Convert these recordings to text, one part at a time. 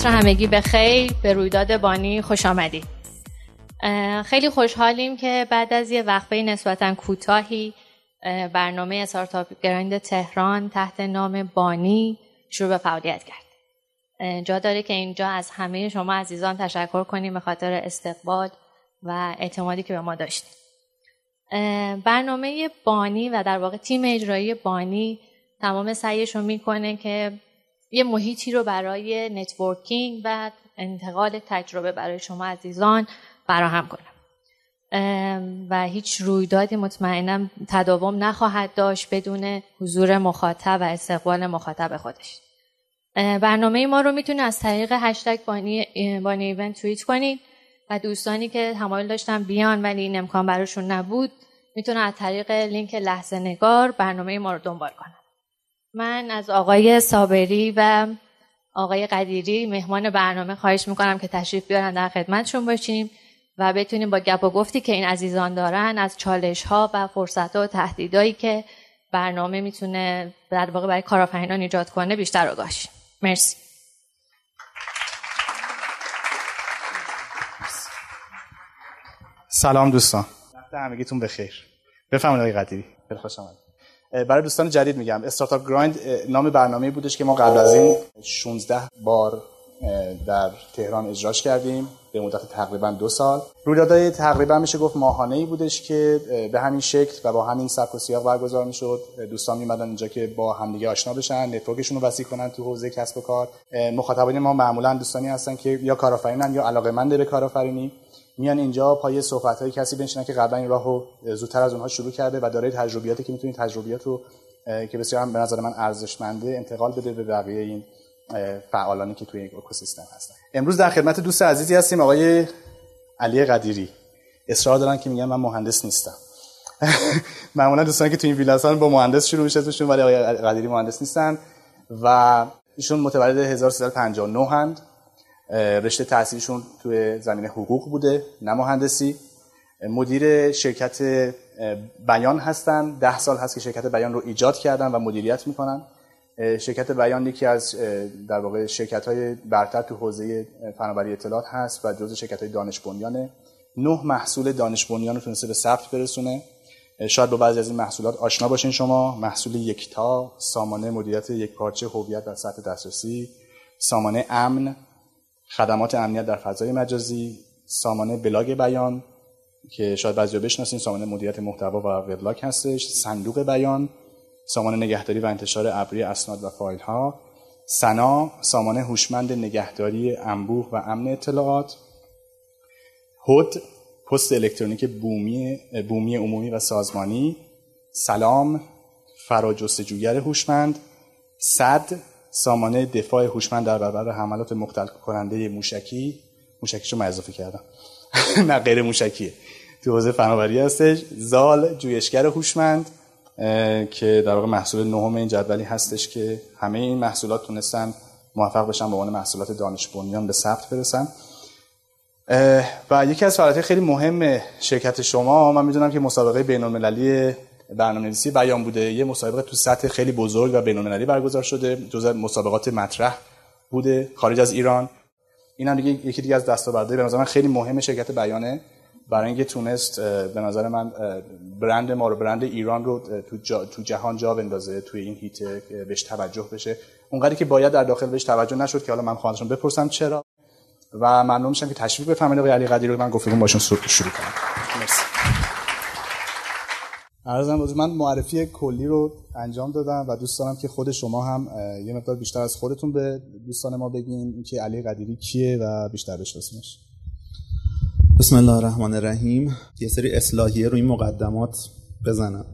عصر همگی به خیر به رویداد بانی خوش آمدید خیلی خوشحالیم که بعد از یه وقفه نسبتا کوتاهی برنامه استارتاپ گراند تهران تحت نام بانی شروع به فعالیت کرد. جا داره که اینجا از همه شما عزیزان تشکر کنیم به خاطر استقبال و اعتمادی که به ما داشتیم برنامه بانی و در واقع تیم اجرایی بانی تمام سعیش رو می‌کنه که یه محیطی رو برای networking و انتقال تجربه برای شما عزیزان فراهم کنم. و هیچ رویدادی مطمئنم تداوم نخواهد داشت بدون حضور مخاطب و استقبال مخاطب خودش. برنامه ما رو می‌تونید از طریق هشتگ بانی, بانی event توییت کنید و دوستانی که تمایل داشتن بیان ولی این امکان براشون نبود می‌تونن از طریق لینک لحظه نگار برنامه ما رو دنبال کنن. من از آقای صابری و آقای قدیری مهمان برنامه خواهش می‌کنم که تشریف بیارن در خدمتشون باشیم و بتونیم با گپ و گفتی که این عزیزان دارن از چالش ها و فرصت ها و تهدیدایی که برنامه می‌تونه در واقع برای کارآفرینان ایجاد کنه بیشتر آگاهی مرسی. سلام دوستان. وقت همگیتون بخیر. بفرمایید آقای قدیری. خیلی خوش آمدید. برای دوستان جدید میگم. استارتاپ گرایند نام برنامه بودش که ما قبل از این 16 بار در تهران اجراش کردیم. به مدت تقریبا دو سال. رویدادهای تقریبا میشه گفت ماهانه ای بودش که به همین شکل و با همین سبک و سیاق برگزار می‌شد. دوستان میمدن اینجا که با همدیگه آشنا بشن نتورکشون رو وسیع کنن تو حوزه کسب و کار. مخاطبین ما معمولا دوستانی هستن که یا کارآفرینن یا علاقه‌مند به کارآفرینی. میان اینجا پای صحبت های کسی بنشینن که قبلا این راهو زودتر از اونها شروع کرده و داره تجربیاتی که می‌تونید تجربیات رو که بسیار به نظر من ارزشمنده انتقال بده به بقیه این فعالانی که توی این اکوسیستم هستن. امروز در خدمت دوست عزیزی هستیم آقای علی قدیری. اصرار دارن که میگن من مهندس نیستم. معمولا دوستانی که توی این ویلا با مهندس شروع میشه توشون ولی آقای قدیری مهندس نیستن و ایشون متولد 1359 هند رشته تحصیلشون توی زمینه حقوق بوده نه مهندسی. مدیر شرکت بیان هستن. ده سال هست که شرکت بیان رو ایجاد کردن و مدیریت می‌کنن. شرکت بیان یکی از در واقع شرکت های برتر تو حوزه فناوری اطلاعات هست و جزو شرکت های دانش بنیانه. نه محصول دانش بنیان رو تونسته به ثبت برسونه. شاید با بعضی از این محصولات آشنا باشین شما. محصول یکتا سامانه مدیریت یک پارچه هویت در سطح دسترسی. سامانه امن. خدمات امنیت در فضای مجازی سامانه بلاگ بیان که شاید بعضی بشناسین سامانه مدیریت محتوا و وبلاگ هستش صندوق بیان سامانه نگهداری و انتشار ابری اسناد و فایل ها سنا سامانه هوشمند نگهداری انبوه و امن اطلاعات هد پست الکترونیک بومی, بومی عمومی و سازمانی سلام فراجستجوگر هوشمند صد سامانه دفاع هوشمند در برابر حملات مختل کننده موشکی موشکیشو من اضافه کردم. نه غیر موشکیه. تو حوزه فناوری هستش. زال جویشگر هوشمند که در واقع محصول نهم این جدولی هستش که همه این محصولات تونستن موفق بشن به عنوان محصولات دانش بنیان به ثبت برسن. و یکی از فعالیت خیلی مهم شرکت شما من می‌دونم که مسابقه بین برنامه‌نویسی بیان بوده. یه مسابقه تو سطح خیلی بزرگ و بین‌المللی برگزار شده جزء مسابقات مطرح بوده خارج از ایران. این هم دیگه یکی دیگه از دستاوردهای به نظر من خیلی مهم شرکت بیانه. برای اینکه تونست به نظر من برند ما رو برند ایران رو تو, تو جهان جا بندازه توی این هیت بهش توجه بشه. اونقدری که باید در داخل بهش توجه نشد که حالا من خواهشون بپرسم چرا. و ممنون میشم که تشریف بفرمایید. آقای علی قدیر رو من گفتگو باشون شروع کنم. مرسی. ارزم من معرفی کلی رو انجام دادم و دوست دارم که خود شما هم یه مقدار بیشتر از خودتون به دوستان ما بگین اینکه علی قدیری کیه و بیشتر بشناسیمش. بسم الله الرحمن الرحیم. یه سری اصلاحیه رو این مقدمات بزنم.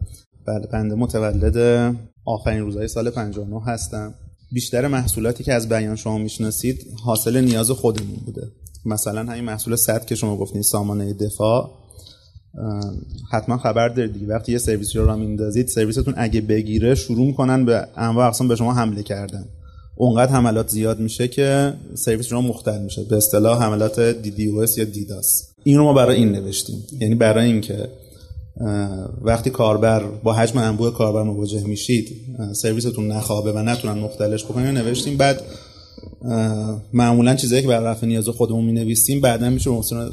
بنده متولد آخرین روزهای سال 59 هستم. بیشتر محصولاتی که از بیان شما می‌شناسید حاصل نیاز خودمون بوده. مثلا همین محصول صد که شما گفتین سامانه دفاع. حتما خبر دارید دیگه. وقتی یه سرویس رو را میندازید سرویستون اگه بگیره شروع می‌کنن به انواع اقسام به شما حمله کردن. اونقدر حملات زیاد میشه که سرویس شما مختل میشه. به اصطلاح حملات او یا دیداس این رو ما برای این نوشتیم. یعنی برای اینکه وقتی کاربر با حجم انبوه کاربر مواجه میشید سرویستون نخوابه و نتونن مختلش بکنن نوشتیم. بعد معمولا چیزایی که بر رفع نیاز خودمون می نویسیم بعدا میشه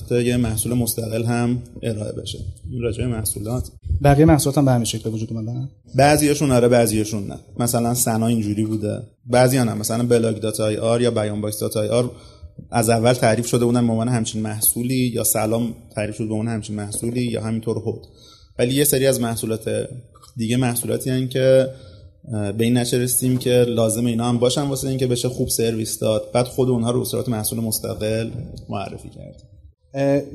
به یه محصول مستقل هم ارائه بشه. این راجع محصولات. بقیه محصولات هم به همین شکل وجود اومدن؟ بعضیاشون آره بعضیاشون نه. مثلا سنا اینجوری بوده. بعضی نه مثلا blog dot ir یا بیان box dot ir از اول تعریف شده بودن به عنوان همچین محصولی یا سلام تعریف شده به عنوان همچین محصولی یا همینطور هود. ولی یه سری از محصولات دیگه محصولاتی هستن که به این نتیجه رسیدیم که لازم اینا هم باشن واسه اینکه بشه خوب سرویس داد. بعد خود اونها رو صورت محصول مستقل معرفی کرد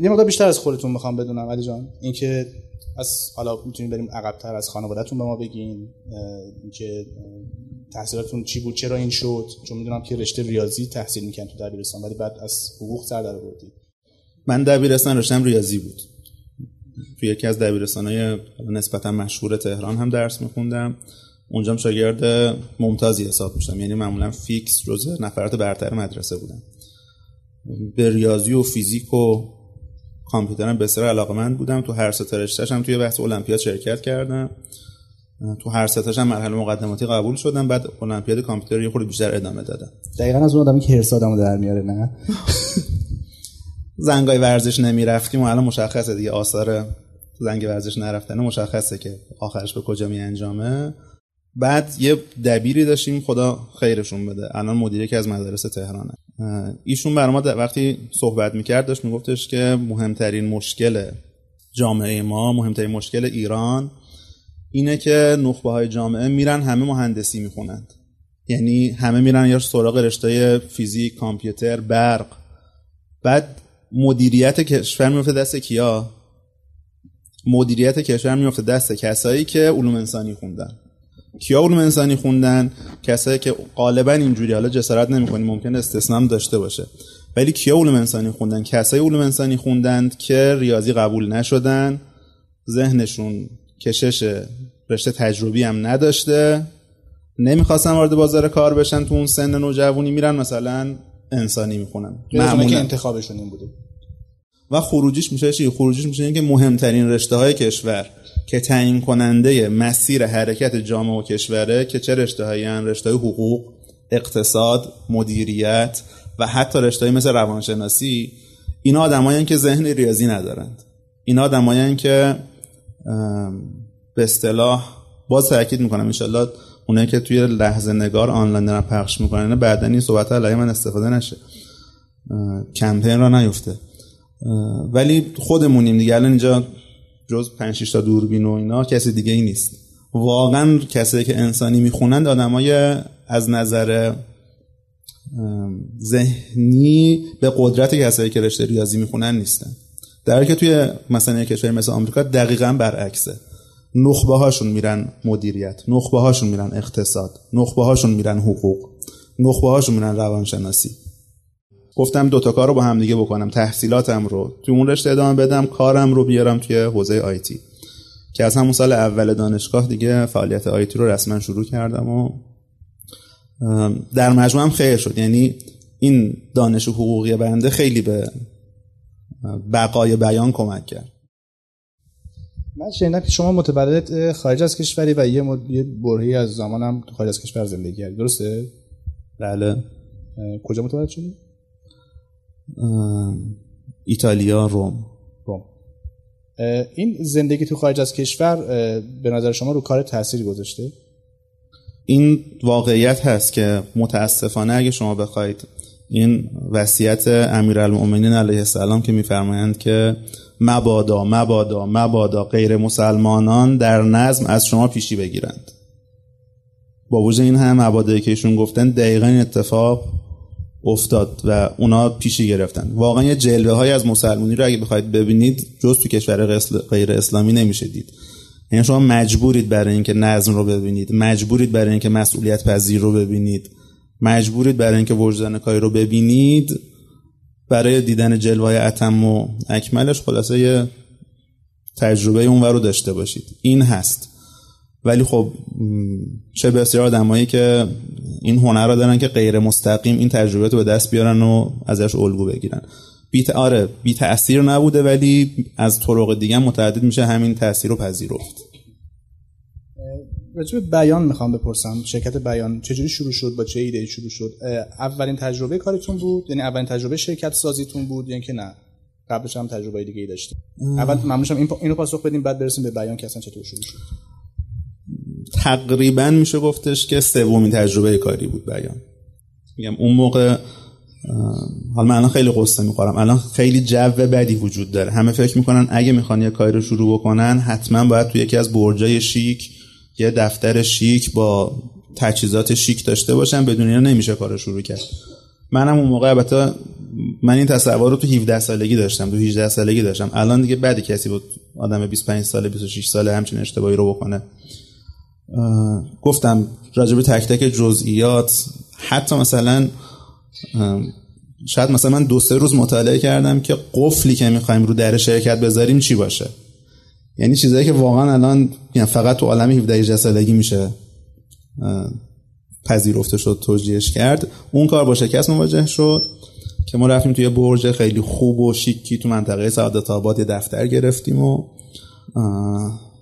یه مقدار بیشتر از خودتون می‌خوام بدونم علی جان. اینکه از حالا می‌تونیم بریم عقبتر از خانوادهتون به ما بگین. اینکه تحصیلاتتون چی بود چرا این شد؟ چون می‌دونم که رشته ریاضی تحصیل می‌کنن تو دبیرستان ولی بعد از حقوق سر در آوردید من دبیرستان رشتم ریاضی بود. تو یکی از دبیرستانهای نسبتا مشهور تهران هم درس میخوندم. اونجا شاگرد ممتازی حساب می‌شدم. یعنی معمولا فیکس روز نفرات برتر مدرسه بودم. به ریاضی و فیزیک و کامپیوترم بسیار علاقه من بودم. تو هر سه هم توی بحث المپیاد شرکت کردم. تو هر ستاش هم مرحله مقدماتی قبول شدم. بعد المپیاد کامپیوتر یه خورده بیشتر ادامه دادم. دقیقا از اون آدمی که هرس آدمو در میاره نه؟ زنگای ورزش نمی‌رفتیم و الان مشخصه دیگه. آثار زنگ ورزش نرفتن مشخصه که آخرش به کجا می انجامه بعد یه دبیری داشتیم خدا خیرشون بده. الان مدیر که از مدارس تهرانه. ایشون بر ما وقتی صحبت می‌کرد داشت میگفتش که مهمترین مشکل جامعه ما مهمترین مشکل ایران اینه که نخبه های جامعه میرن همه مهندسی می‌خونند. یعنی همه میرن یا سراغ رشته فیزیک کامپیوتر برق. بعد مدیریت کشور میفته دست کیا؟ مدیریت کشور میفته دست کسایی که علوم انسانی خوندن. کیا علوم انسانی خوندن؟ کسایی که غالبا اینجوری حالا جسارت نمی‌کنی ممکن استثنام داشته باشه. ولی کیا علوم انسانی خوندن؟ کسایی علوم انسانی خوندند که ریاضی قبول نشدن. ذهنشون کشش رشته تجربی هم نداشته. نمی‌خواستن وارد بازار کار بشن تو اون سن نوجوانی میرن مثلا انسانی می‌خونن. معمولا که انتخابشون این بوده. و خروجیش میشه چی؟ خروجیش میشه که مهمترین رشته های کشور. که تعیین کننده مسیر حرکت جامعه و کشوره که چه رشته هایی رشته حقوق اقتصاد مدیریت و حتی رشته مثل روانشناسی اینا آدمایی که ذهن ریاضی ندارند. اینا آدمایی که به اصطلاح باز تاکید می‌کنم انشالله اونایی که توی لحظه نگار آنلاین دارن پخش می‌کنن بعدا این صحبت علیه من استفاده نشه. کمپین را نیفته. ولی خودمونیم دیگه. الان اینجا جز 5 تا دوربین و اینا کسی دیگه ای نیست. واقعا کسی که انسانی می‌خونند آدمای از نظر ذهنی به قدرت کسایی که رشته ریاضی می‌خونن نیستن. در که توی مثلا کشور مثل آمریکا دقیقا برعکسه. نخبه هاشون میرن مدیریت نخبه هاشون میرن اقتصاد نخبه هاشون میرن حقوق نخبه هاشون میرن روانشناسی. گفتم دوتا کار رو با هم دیگه بکنم تحصیلاتم رو توی اون رشته ادامه بدم کارم رو بیارم توی حوزه آیتی که از همون سال اول دانشگاه دیگه فعالیت آیتی رو رسما شروع کردم و در مجموع هم خیر شد. یعنی این دانش حقوقی بنده خیلی به بقای بیان کمک کرد. من شنیدم که شما متولد خارج از کشوری و یه, مد... یه برهی از زمانم خارج از کشور زندگی کردی. درسته؟ بله. کجا متولد شدی؟ ایتالیا روم. روم. این زندگی تو خارج از کشور به نظر شما رو کار تاثیر گذاشته؟ این واقعیت هست که متاسفانه اگه شما بخواید این وصیت امیرالمؤمنین علیه السلام که میفرمایند که مبادا مبادا مبادا غیر مسلمانان در نظم از شما پیشی بگیرند. با وجود این هم مبادایی که ایشون گفتن دقیقا این اتفاق افتاد و اونا پیشی گرفتن. واقعا یه جلوه های از مسلمانی رو اگه بخواید ببینید جز تو کشور غیر اسلامی نمیشه دید. یعنی شما مجبورید برای اینکه نظم رو ببینید مجبورید برای اینکه مسئولیت پذیر رو ببینید مجبورید برای اینکه وجدان کاری رو ببینید برای دیدن جلوه اتم و اکملش خلاصه یه تجربه اون رو داشته باشید. این هست. ولی خب چه بسیار آدمایی که این هنر رو دارن که غیر مستقیم این تجربه رو به دست بیارن و ازش الگو بگیرن. بی آره بی تأثیر نبوده ولی از طرق دیگه متعدد میشه همین تاثیر رو پذیرفت. راجع بیان می‌خوام بپرسم. شرکت بیان چجوری شروع شد؟ با چه ایده شروع شد؟ اولین تجربه کارتون بود؟ یعنی اولین تجربه شرکت سازیتون بود یعنی که نه؟ قبلش هم تجربه دیگه ای داشتیم اول ممنونشم این اینو پاسخ بدیم بعد برسیم به بیان که اصلا چطور شروع شد. تقریبا میشه گفتش که سومین تجربه کاری بود بیان. میگم اون موقع حالا من الان خیلی قصه می‌خورم. الان خیلی جو بدی وجود داره. همه فکر می‌کنن اگه می‌خوان یه کاری رو شروع بکنن حتما باید تو یکی از برجای شیک یه دفتر شیک با تجهیزات شیک داشته باشن بدون اینا نمیشه کار شروع کرد. منم اون موقع البته من این تصور رو تو 17 سالگی داشتم تو 18 سالگی داشتم. الان دیگه بعد کسی بود آدم 25 ساله 26 ساله همچین اشتباهی رو بکنه. گفتم راجب تک تک جزئیات حتی مثلا شاید مثلا من دو سه روز مطالعه کردم که قفلی که می‌خوایم رو در شرکت بذاریم چی باشه. یعنی چیزایی که واقعا الان یعنی فقط تو عالم 17 سالگی میشه پذیرفته شد توجیهش کرد. اون کار با شکست مواجه شد که ما رفتیم توی برج خیلی خوب و شیکی تو منطقه سعادت آباد یه دفتر گرفتیم و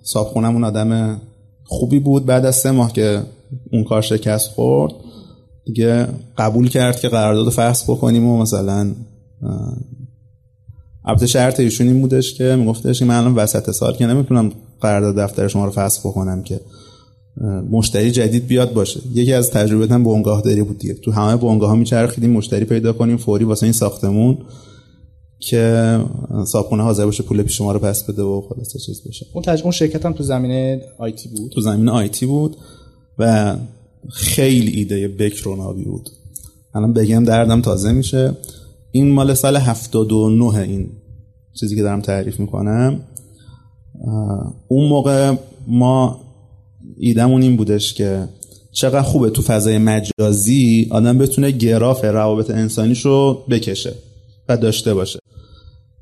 صابخونمون آدم خوبی بود بعد از سه ماه که اون کار شکست خورد. دیگه قبول کرد که قرارداد فحص بکنیم و مثلا البته شرط ایشون این بودش که میگفتش که من الان وسط سال که نمی‌تونم قرارداد دفتر شما رو فحص بکنم که مشتری جدید بیاد باشه. یکی از تجربه هم بنگاه داری بود دیگه. تو همه بنگاه ها میچرخیدیم مشتری پیدا کنیم فوری واسه این ساختمون. که صاحبخونه حاضر باشه پول پیش شما رو پس بده و خلاص چیز بشه. اون تج... اون شرکت هم تو زمینه آیتی بود؟ تو زمینه آیتی بود و خیلی ایده بکرونابی بود. الان بگم دردم تازه میشه. این مال سال 79 این چیزی که دارم تعریف می‌کنم. اون موقع ما ایدمون این بودش که چقدر خوبه تو فضای مجازی آدم بتونه گراف روابط انسانیش رو بکشه و داشته باشه.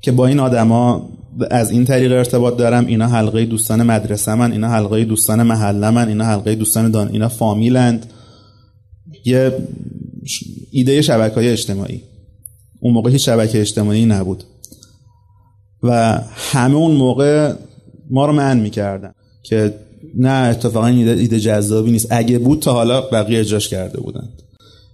که با این آدما از این طریق ارتباط دارم اینا حلقه دوستان مدرسه من اینا حلقه دوستان محله من اینا حلقه دوستان دان اینا فامیلند. یه ایده شبکه های اجتماعی. اون موقع هیچ شبکه اجتماعی نبود. و همه اون موقع ما رو من می‌کردن که نه اتفاقا ایده, جذابی نیست. اگه بود تا حالا بقیه اجراش کرده بودند.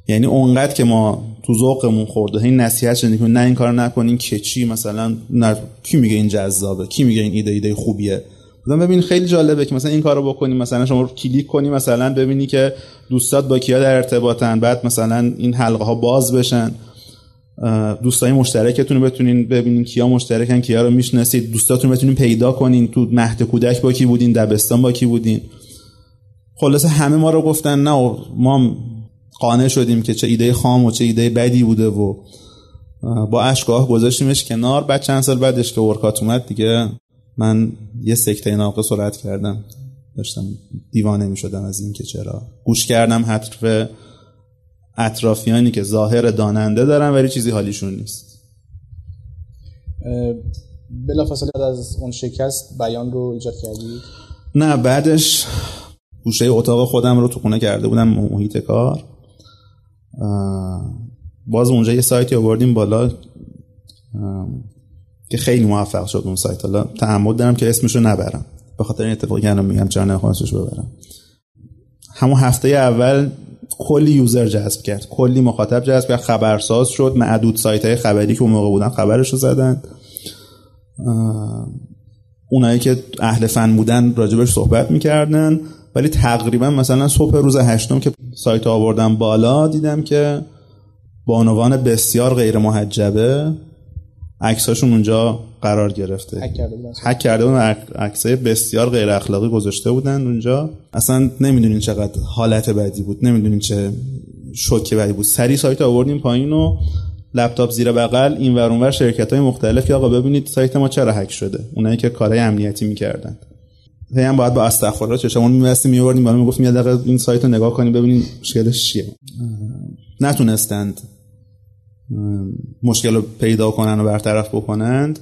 یعنی اونقدر که ما تو ذوقمون خورده این نصیحت شدیم نه این کار نکنین که چی؟ مثلا نه کی میگه این جذابه؟ کی میگه این ایده ایده خوبیه؟ بودم ببین خیلی جالبه که مثلا این کارو بکنی مثلا شما رو کلیک کنی مثلا ببینی که دوستات با کیا در ارتباطن بعد مثلا این حلقه ها باز بشن. دوستای مشترکتون رو بتونین ببینین کیا مشترکن کیا رو می‌شناسید. دوستاتون رو بتونین پیدا کنین. تو مهد کودک با کی بودین؟ دبستان با کی بودین؟ خلاصه همه ما رو گفتن نه ما قانع شدیم که چه ایده خام و چه ایده بدی بوده و با اشکاه گذاشتیمش کنار. بعد چند سال بعدش که ورکات اومد دیگه من یه سکته ناقص سرعت کردم. داشتم دیوانه می شدم از این که چرا. گوش کردم حرف اطرافیانی که ظاهر داننده دارن ولی چیزی حالیشون نیست. بلا فاصله از اون شکست بیان رو ایجاد کردید نه بعدش گوشه اتاق خودم رو تو خونه کرده بودم محیط کار. باز اونجا یه سایتی آوردیم بالا که خیلی موفق شد اون سایت. حالا تعمد دارم که اسمشو نبرم. به خاطر این اتفاقی الان میگم چرا نخواهم ببرم. همون هفته اول کلی یوزر جذب کرد. کلی مخاطب جذب کرد. خبرساز شد. معدود سایت های خبری که اون موقع بودن خبرش رو زدن. اونایی که اهل فن بودن راجبش صحبت می‌کردن. ولی تقریبا مثلا صبح روز هشتم که سایت آوردم بالا دیدم که بانوان بسیار غیر محجبه. عکساشون اونجا قرار گرفته. هک کرده بودن. عکسای بسیار غیر اخلاقی گذاشته بودن اونجا. اصلا نمی‌دونین چقدر حالت بدی بود. نمی‌دونین چه شوکه بدی بود. سری سایت آوردیم پایین و لپتاپ زیر بغل این ور اونور شرکت های مختلف که آقا ببینید سایت ما چرا هک شده. اونایی که کارهای امنیتی می‌کردن. هی هم باید با استغفرالله چشمون می‌بستیم میوردیم بالا می‌گفتیم یه دقیقه این سایت رو نگاه کنیم ببینیم مشکلش چیه. نتونستند مشکل رو پیدا کنن و برطرف بکنند.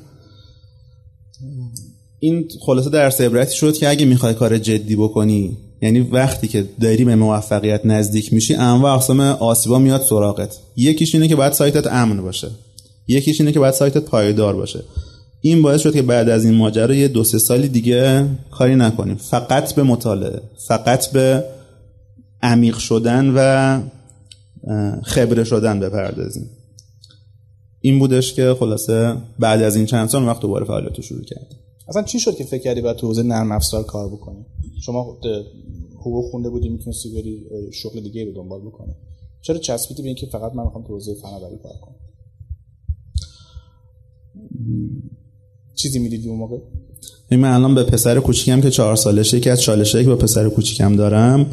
این خلاصه درس عبرتی شد که اگه می‌خوای کار جدی بکنی یعنی وقتی که داری به موفقیت نزدیک میشی انواع اقسام آسیبا میاد سراغت. یکیش اینه که باید سایتت امن باشه. یکیش اینه که باید سایتت پایدار باشه. این باعث شد که بعد از این ماجرا یه دو سه سالی دیگه کاری نکنیم. فقط به مطالعه فقط به عمیق شدن و خبره شدن بپردازیم. این بودش که خلاصه بعد از این چند سال وقت دوباره فعالیت رو شروع کردیم. اصلا چی شد که فکر کردی باید تو حوزه نرم افزار کار بکنی؟ شما حقوق خونده بودی می‌تونستی بری شغل دیگه رو دنبال بکنی. چرا چسبیدی به اینکه فقط من می‌خوام تو حوزه فناوری کار کنم؟ چیزی می‌دیدی اون موقع؟ من الان به پسر کوچیکم که چهار سالشه که از چالشه که با پسر کوچیکم دارم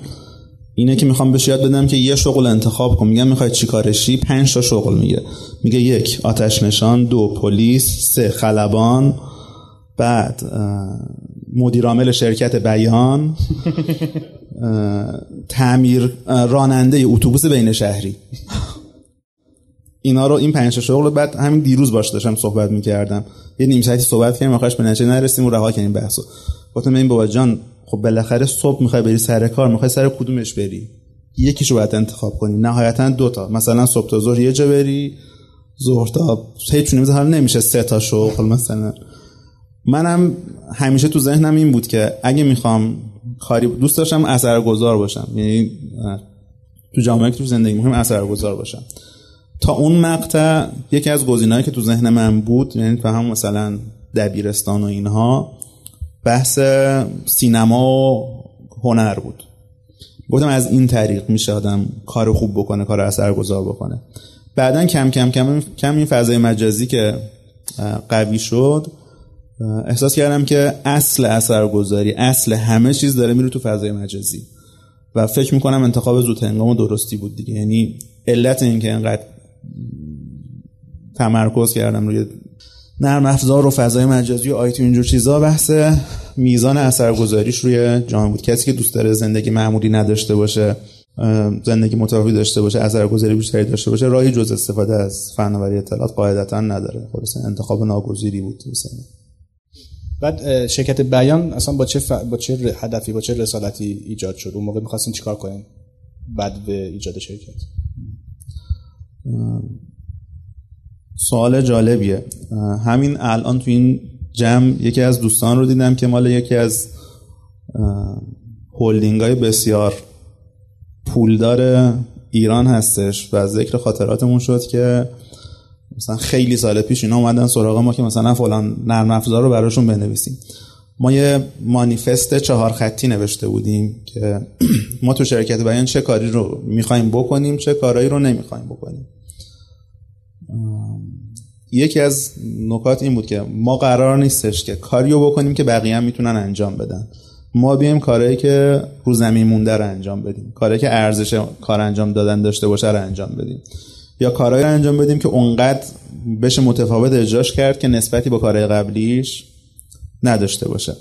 اینه که می‌خوام بهش یاد بدم که یه شغل انتخاب کن. میگم می‌خوای چیکارشی پنج تا شغل میگه. میگه یک آتش نشان دو پلیس سه خلبان بعد مدیرعامل شرکت بیان تعمیر راننده اتوبوس بین شهری. اینا رو این پنج شغل بعد همین دیروز باش داشتم صحبت می‌کردم. یه نیم ساعتی صحبت کردیم آخرش به نتیجه نرسیم و رها کردیم بحثو. گفتم این بابا جان خب بالاخره صبح می‌خوای بری سر کار می‌خوای سر کدومش بری؟ یکیشو باید انتخاب کنی نهایتا دوتا مثلا صبح تا ظهر یه جا بری ظهر تا هیچ حالا نمیشه سه تا شغل مثلا. منم همیشه تو ذهنم این بود که اگه می‌خوام کاری دوست داشتم اثرگذار باشم. یعنی تو جامعه که تو زندگی می‌خوام اثرگذار باشم. تا اون مقطع یکی از گزینه‌هایی که تو ذهن من بود یعنی تو هم مثلا دبیرستان و اینها بحث سینما و هنر بود. گفتم از این طریق میشه آدم کار خوب بکنه کار اثرگذار بکنه. بعدا کم کم کم کم این فضای مجازی که قوی شد احساس کردم که اصل اثرگذاری اصل همه چیز داره میره تو فضای مجازی. و فکر می‌کنم انتخاب زود هنگام درستی بود دیگه. یعنی علت اینکه اینقدر تمرکز کردم روی نرم افزار و فضای مجازی و آیتی اینجور چیزا. بحث میزان اثرگذاریش روی جامعه بود. کسی که دوست داره زندگی معمولی نداشته باشه زندگی متفاوتی داشته باشه اثرگذاری بیشتری داشته باشه راهی جز استفاده از فناوری اطلاعات قاعدتا نداره. خلاص انتخاب ناگزیری بود حسین بعد شرکت بیان اصلا با چه با چه هدفی با چه رسالتی ایجاد شد؟ اون موقع می‌خواستین چیکار کنین بعد به ایجاد شرکت؟ سوال جالبیه. همین الان تو این جمع یکی از دوستان رو دیدم که مال یکی از هولدینگ های بسیار پولدار ایران هستش و ذکر خاطراتمون شد که مثلا خیلی سال پیش اینا اومدن سراغ ما که مثلا فلان نرم افزار رو براشون بنویسیم. ما یه مانیفست چهار خطی نوشته بودیم که ما تو شرکت بیان چه کاری رو می‌خوایم بکنیم چه کارهایی رو نمی‌خوایم بکنیم. یکی از نکات این بود که ما قرار نیستش که کاریو بکنیم که بقیه هم می‌تونن انجام بدن. ما بیایم کارهایی که رو زمین مونده رو انجام بدیم. کارهایی که ارزش کار انجام دادن داشته باشه رو انجام بدیم. یا کارهایی رو انجام بدیم که اونقدر بشه متفاوت اجراش کرد که نسبتی با کارهای قبلیش نداشته باشه.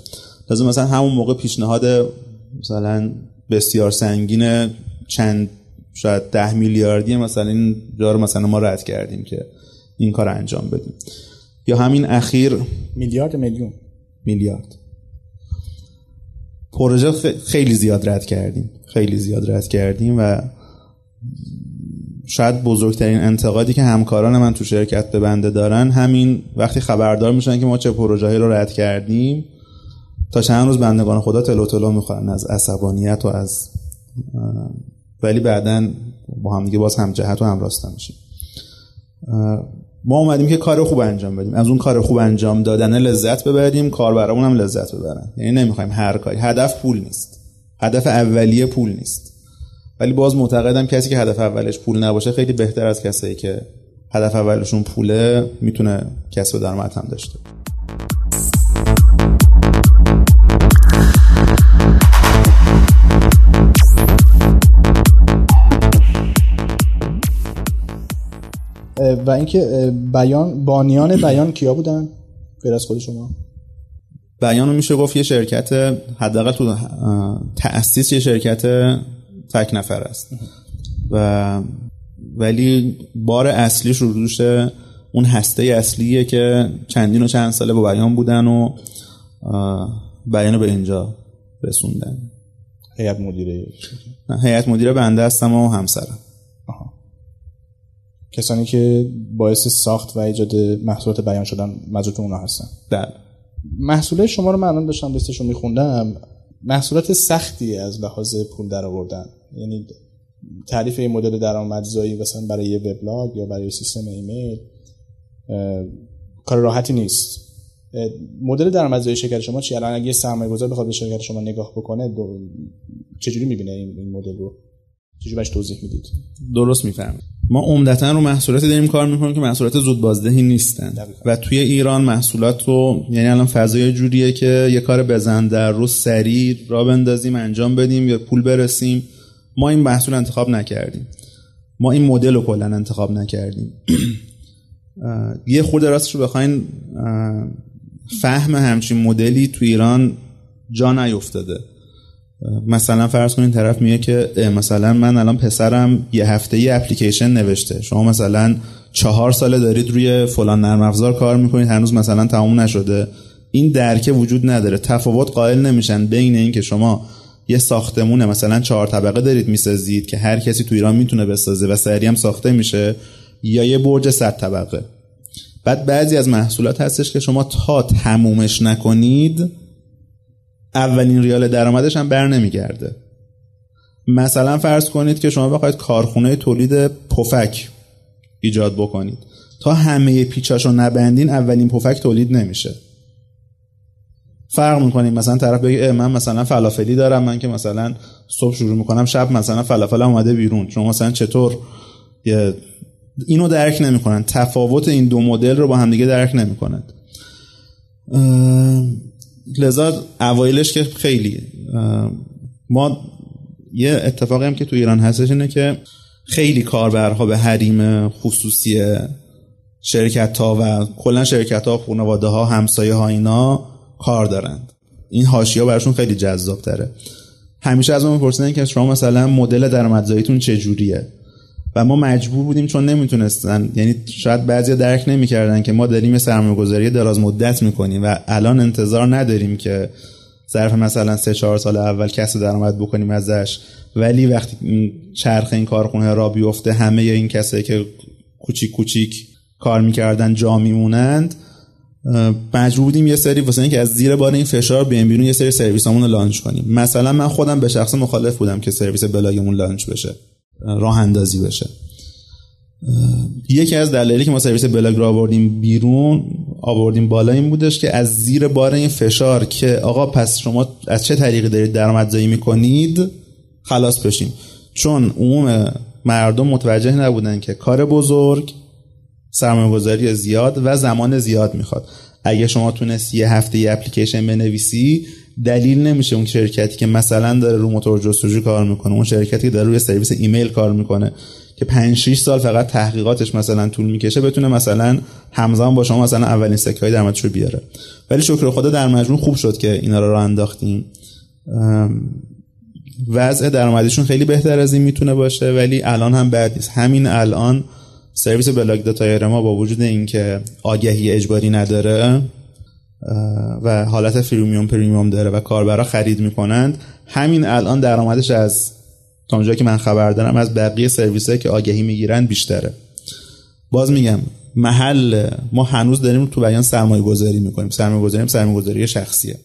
لازم مثلا همون موقع پیشنهاد مثلا بسیار سنگین چند شاید ده میلیاردی مثلا این جا رو مثلا ما رد کردیم که این کار انجام بدیم. یا همین اخیر میلیارد میلیون؟ میلیارد. پروژه خیلی زیاد رد کردیم. خیلی زیاد رد کردیم و شاید بزرگترین انتقادی که همکاران من تو شرکت به بنده دارن همین وقتی خبردار میشن که ما چه پروژه‌ای رو رد کردیم تا چند روز بندگان خدا تلو تلو می‌خورن از عصبانیت و از ولی بعدا با هم دیگه باز هم جهت و هم راستا میشیم. ما اومدیم که کار خوب انجام بدیم. از اون کار خوب انجام دادن لذت ببریم کاربرامون هم لذت ببرن. یعنی نمی‌خوایم هر کاری. هدف پول نیست. هدف اولیه پول نیست. ولی باز معتقدم کسی که هدف اولش پول نباشه خیلی بهتر از کسایی که هدف اولشون پوله می‌تونه کسب درآمد هم داشته و اینکه بیان بانیان بیان کیا بودن؟ غیر از خود شما. بیان میشه گفت یه شرکت حداقل تو تأسیس یه شرکت تک نفر است. و ولی بار اصلیش رو دوش اون هسته اصلیه که چندین و چند ساله با بیان بودن و بیان به اینجا رسوندن. هیئت مدیره. هیئت مدیره بنده هستم و همسرم. کسانی که باعث ساخت و ایجاد محصولات بیان شدن مجبور اونا هستن. بله. محصولات شما رو من الان داشتم لیستش رو میخوندم. محصولات سختی از لحاظ پول در آوردن یعنی تعریف این مدل درآمدزایی مثلا برای یه وبلاگ یا برای سیستم ایمیل کار راحتی نیست. مدل درآمدزایی شرکت شما چی؟ الان اگه یه سرمایه‌گذار بخواد به شرکت شما نگاه بکنه چجوری می‌بینه این مدل رو؟ چجوری بهش توضیح می‌دید؟ درست می‌فهمم. ما عمدتا رو محصولاتی داریم کار می‌کنیم که محصولات زود بازدهی نیستن. و توی ایران محصولات رو یعنی الان فضای جوریه که یه کار بزن در روز سریع را بندازیم انجام بدیم یا پول برسیم. ما این محصول انتخاب نکردیم. ما این مدل رو کلا انتخاب نکردیم. یه خورده راستش رو بخواین فهم همچین مدلی تو ایران جا نیفتاده. مثلا فرض کنین طرف میگه که مثلا من الان پسرم یه هفته یه اپلیکیشن نوشته. شما مثلا چهار ساله دارید روی فلان نرم افزار کار می‌کنید هنوز مثلا تموم نشده. این درکه وجود نداره. تفاوت قائل نمیشن بین این که شما یه ساختمون مثلا چهار طبقه دارید می‌سازید که هر کسی تو ایران می‌تونه بسازه و سریع هم ساخته میشه یا یه برج صد طبقه. بعد بعضی از محصولات هستش که شما تا تمومش نکنید اولین ریال درآمدش هم بر نمیگرده. مثلا فرض کنید که شما بخواید کارخونه تولید پفک ایجاد بکنید. تا همه پیچاشو نبندین اولین پفک تولید نمیشه. فرق می‌کنیم مثلا طرف بگه من مثلا فلافلی دارم من که مثلا صبح شروع می‌کنم شب مثلا فلافل اومده بیرون. شما مثلا چطور؟ اینو درک نمی‌کنن. تفاوت این دو مدل رو با همدیگه درک نمی‌کنند لذا اوایلش که خیلی ما یه اتفاقی هم که تو ایران هستش اینه که خیلی کاربرها به حریم خصوصی شرکت ها و کلا شرکت ها خانواده ها همسایه ها اینا کار دارند. این حاشیه براشون خیلی جذاب تره همیشه از ما میپرسیدن که شما مثلا مدل درآمدزاییتون چجوریه؟ و ما مجبور بودیم چون نمی‌تونستن. یعنی شاید بعضی درک نمی‌کردن که ما داریم سرمایه گذاری دراز مدت می‌کنیم و الان انتظار نداریم که ظرف مثلا سه چهار سال اول کسب درآمد بکنیم ازش. ولی وقتی چرخ این کارخونه را بیفته همه این کسایی که کوچیک کوچیک کار می‌کردن جا میمونند مجبور بودیم یه سری واسه اینکه از زیر بار این فشار بیایم بیرون یه سری سرویسامون رو launch کنیم. مثلا من خودم به شخص مخالف بودم که سرویس blog مون launch بشه. راه اندازی بشه. یکی از دلایلی که ما سرویس بلاگ را آوردیم بیرون آوردیم بالا این بودش که از زیر بار این فشار که آقا پس شما از چه طریقی دارید درآمدزایی می‌کنید خلاص بشیم. چون عموم مردم متوجه نبودن که کار بزرگ سرمایه‌گذاری زیاد و زمان زیاد می‌خواد. اگه شما تونست یه هفته یه اپلیکیشن بنویسی دلیل نمیشه اون شرکتی که مثلا داره رو موتور جستجو کار می‌کنه اون شرکتی که داره روی سرویس ایمیل کار می‌کنه که 5 6 سال فقط تحقیقاتش مثلا طول می‌کشه بتونه مثلا همزمان با شما مثلا اولین سکه های درآمدش رو بیاره. ولی شکر خدا در مجموع خوب شد که اینا رو راه انداختیم. وضع درآمدیشون خیلی بهتر از این می‌تونه باشه ولی الان هم بد نیست. همین الان سرویس blog dot ir ما با وجود اینکه آگهی اجباری نداره و حالت freemium premium داره و کاربرا خرید می‌کنند. همین الان درآمدش از تا اونجایی که من خبر دارم از بقیه سرویس که آگهی می‌گیرن بیشتره. باز میگم محل ما هنوز داریم تو بیان سرمایه گذاری می‌کنیم. سرمایه گذاری سرمایه گذاری شخصیه.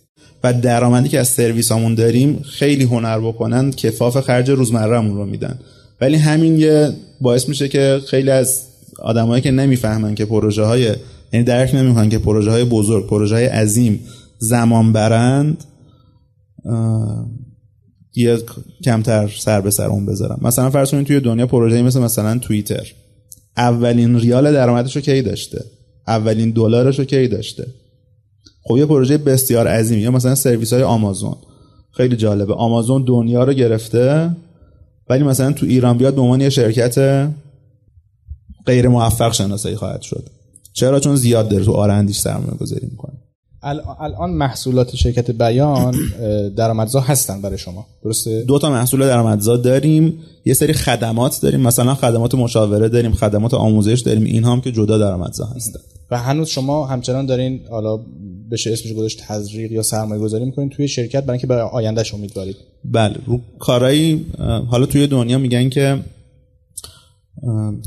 و درآمدی که از سرویسامون داریم خیلی هنر بکنن کفاف خرج روزمرهمون رو میدن. ولی همین یه باعث میشه که خیلی از آدمایی که نمی‌فهمن که پروژه های یعنی درک نمی‌کنن که پروژه های بزرگ پروژه های عظیم زمان برند یه کمتر سر به سر اون بذارم مثلا فرض کنید توی دنیا پروژه مثل مثلا توییتر. اولین ریال درآمدش رو کی داشته؟ اولین دلارش رو کی داشته؟ خب یه پروژه بسیار عظیم یا مثلا سرویس های آمازون. خیلی جالبه. آمازون دنیا رو گرفته ولی مثلا تو ایران بیاد به عنوان یه شرکت غیر موفق شناسایی خواهد شد. چرا؟ چون زیاد داره تو آرندیش سرمایه گذاری می‌کنه. الان محصولات شرکت بیان درآمدزا هستن برای شما. درسته؟ دو تا محصول درآمدزا داریم. یه سری خدمات داریم. مثلا خدمات مشاوره داریم خدمات آموزش داریم. این هم که جدا درآمدزا هستن. و هنوز شما همچنان دارین حالا بشه اسمش گذاشت تزریق یا سرمایه گذاری می‌کنین توی شرکت برای اینکه به آیندهش امیدوارید. بله رو کارایی حالا توی دنیا میگن که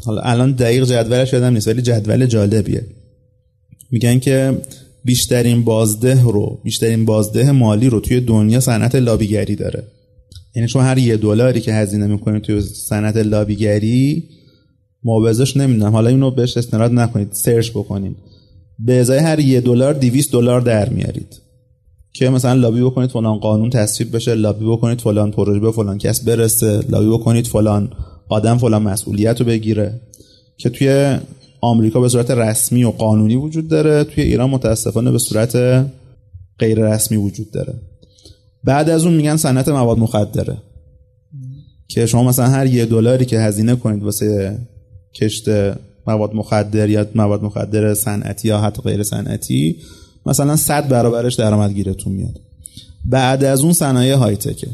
حالا الان دقیق جدولش یادم نیست ولی جدول جالبیه. میگن که بیشترین بازده رو بیشترین بازده مالی رو توی دنیا صنعت لابیگری داره. یعنی شما هر یه دلاری که هزینه می‌کنید توی صنعت لابیگری معوضش نمی‌دونم. حالا اینو بهش استناد نکنید سرچ بکنید. به ازای هر یه دلار 200 دلار در میارید. که مثلا لابی بکنید فلان قانون تصویب بشه لابی بکنید فلان پروژه به فلان کس برسه لابی بکنید فلان آدم فلان مسئولیت رو بگیره که توی آمریکا به صورت رسمی و قانونی وجود داره توی ایران متاسفانه به صورت غیر رسمی وجود داره. بعد از اون میگن صنعت مواد مخدره. که شما مثلا هر یه دلاری که هزینه کنید واسه کشت مواد مخدر یا مواد مخدر صنعتی یا حتی غیر صنعتی مثلا 100 برابرش درآمدگیرتون میاد. بعد از اون صنایع های تکه